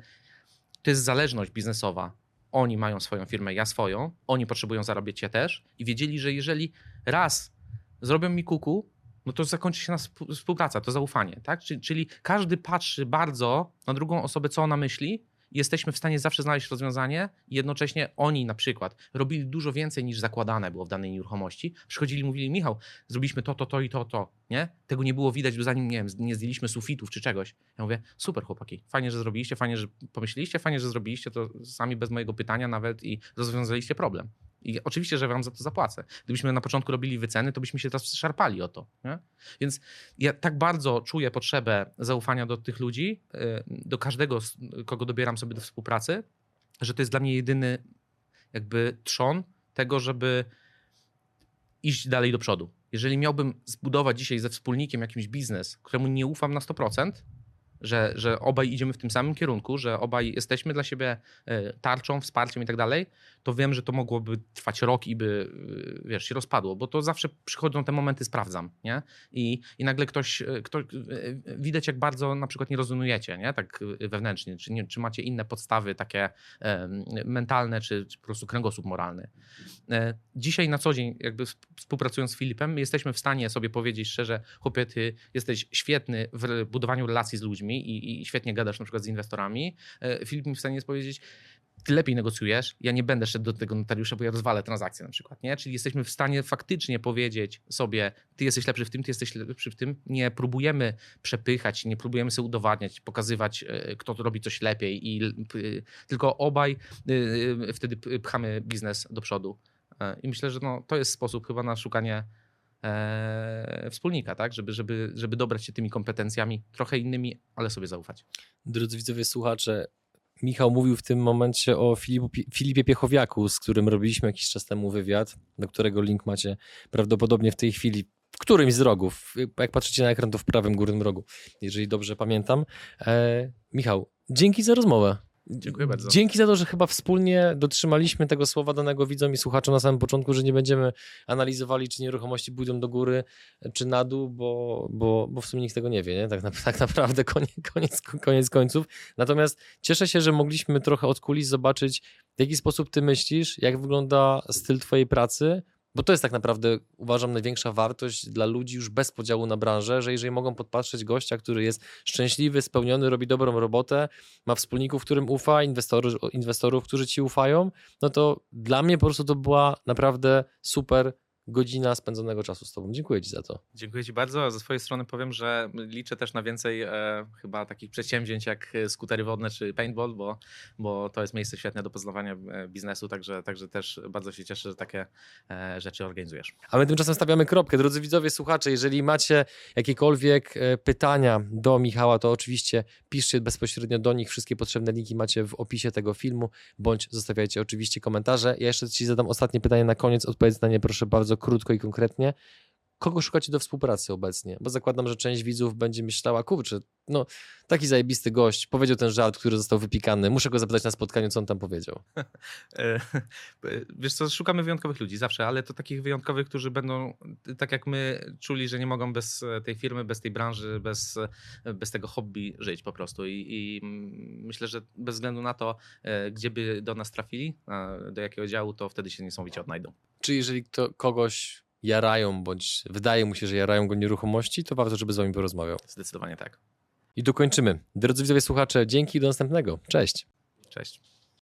to jest zależność biznesowa. Oni mają swoją firmę, ja swoją, oni potrzebują zarabiać, ja też. I wiedzieli, że jeżeli raz zrobią mi kuku, no to zakończy się na współpraca, to zaufanie. Tak? Czyli, czyli każdy patrzy bardzo na drugą osobę, co ona myśli, jesteśmy w stanie zawsze znaleźć rozwiązanie i jednocześnie oni na przykład robili dużo więcej niż zakładane było w danej nieruchomości. Przychodzili i mówili, Michał, zrobiliśmy to, to, to i to, to, nie? Tego nie było widać, zanim, nie wiem, nie zdjęliśmy sufitów czy czegoś. Ja mówię, super chłopaki, fajnie, że zrobiliście, fajnie, że pomyśleliście, fajnie, że zrobiliście to sami bez mojego pytania nawet i rozwiązaliście problem. I oczywiście, że wam za to zapłacę. Gdybyśmy na początku robili wyceny, to byśmy się teraz szarpali o to. Nie? Więc ja tak bardzo czuję potrzebę zaufania do tych ludzi, y, do każdego, kogo dobieram sobie do współpracy, że to jest dla mnie jedyny jakby trzon tego, żeby iść dalej do przodu. Jeżeli miałbym zbudować dzisiaj ze wspólnikiem jakimś biznes, któremu nie ufam na 100%, że, że obaj idziemy w tym samym kierunku, że obaj jesteśmy dla siebie e, tarczą, wsparciem i tak dalej, to wiem, że to mogłoby trwać rok i by, e, wiesz, się rozpadło, bo to zawsze przychodzą te momenty, sprawdzam, nie? I, i nagle ktoś, e, ktoś, widać jak bardzo na przykład nie rozumujecie, nie? Tak wewnętrznie, czy, nie, czy macie inne podstawy takie mentalne, czy, czy po prostu kręgosłup moralny. Dzisiaj na co dzień, jakby współpracując z Filipem, jesteśmy w stanie sobie powiedzieć szczerze, chłopie, ty jesteś świetny w budowaniu relacji z ludźmi, i, i świetnie gadasz na przykład z inwestorami, e, Filip mi w stanie jest powiedzieć, ty lepiej negocjujesz, ja nie będę szedł do tego notariusza, bo ja rozwalę transakcję na przykład, nie? Czyli jesteśmy w stanie faktycznie powiedzieć sobie, ty jesteś lepszy w tym, ty jesteś lepszy w tym. Nie próbujemy przepychać, nie próbujemy sobie udowadniać, pokazywać, e, kto to robi coś lepiej i tylko obaj e, wtedy pchamy biznes do przodu. I myślę, że no, to jest sposób chyba na szukanie e, wspólnika, tak? Żeby, żeby, żeby dobrać się tymi kompetencjami trochę innymi, ale sobie zaufać. Drodzy widzowie, słuchacze, Michał mówił w tym momencie o Filipu, Filipie Piechowiaku, z którym robiliśmy jakiś czas temu wywiad, do którego link macie prawdopodobnie w tej chwili w którymś z rogów. Jak patrzycie na ekran, to w prawym górnym rogu, jeżeli dobrze pamiętam. E, Michał, dzięki za rozmowę. Dziękuję bardzo. Dzięki za to, że chyba wspólnie dotrzymaliśmy tego słowa danego widzom i słuchaczom na samym początku, że nie będziemy analizowali, czy nieruchomości pójdą do góry, czy na dół, bo, bo, bo w sumie nikt tego nie wie, nie? Tak, tak naprawdę koniec, koniec, koniec końców. Natomiast cieszę się, że mogliśmy trochę od kulis zobaczyć, w jaki sposób ty myślisz, jak wygląda styl twojej pracy, bo to jest tak naprawdę, uważam, największa wartość dla ludzi już bez podziału na branżę, że jeżeli mogą podpatrzeć gościa, który jest szczęśliwy, spełniony, robi dobrą robotę, ma wspólników, którym ufa, inwestorów, inwestorów którzy ci ufają, no to dla mnie po prostu to była naprawdę super godzina spędzonego czasu z Tobą. Dziękuję Ci za to. Dziękuję Ci bardzo. Ze swojej strony powiem, że liczę też na więcej e, chyba takich przedsięwzięć jak skutery wodne czy paintball, bo, bo to jest miejsce świetne do poznawania e, biznesu, także, także też bardzo się cieszę, że takie e, rzeczy organizujesz. A my tymczasem stawiamy kropkę. Drodzy widzowie, słuchacze, jeżeli macie jakiekolwiek e, pytania do Michała, to oczywiście piszcie bezpośrednio do nich. Wszystkie potrzebne linki macie w opisie tego filmu, bądź zostawiajcie oczywiście komentarze. Ja jeszcze Ci zadam ostatnie pytanie na koniec. Odpowiedz na nie proszę bardzo krótko i konkretnie. Kogo szukacie do współpracy obecnie? Bo zakładam, że część widzów będzie myślała, kurczę, no taki zajebisty gość, powiedział ten żart, który został wypikany, muszę go zapytać na spotkaniu, co on tam powiedział. E, Wiesz co, szukamy wyjątkowych ludzi zawsze, ale to takich wyjątkowych, którzy będą tak jak my czuli, że nie mogą bez e, tej firmy, bez tej branży, bez, e, bez tego hobby żyć po prostu. I, I myślę, że bez względu na to, gdzie by do nas trafili, do jakiego działu, to wtedy się niesamowicie odnajdą. Czy jeżeli kto, kogoś jarają, bądź wydaje mu się, że jarają go nieruchomości, to warto, żeby z wami porozmawiał. Zdecydowanie tak. I dokończymy. Drodzy widzowie słuchacze, dzięki i do następnego. Cześć. Cześć.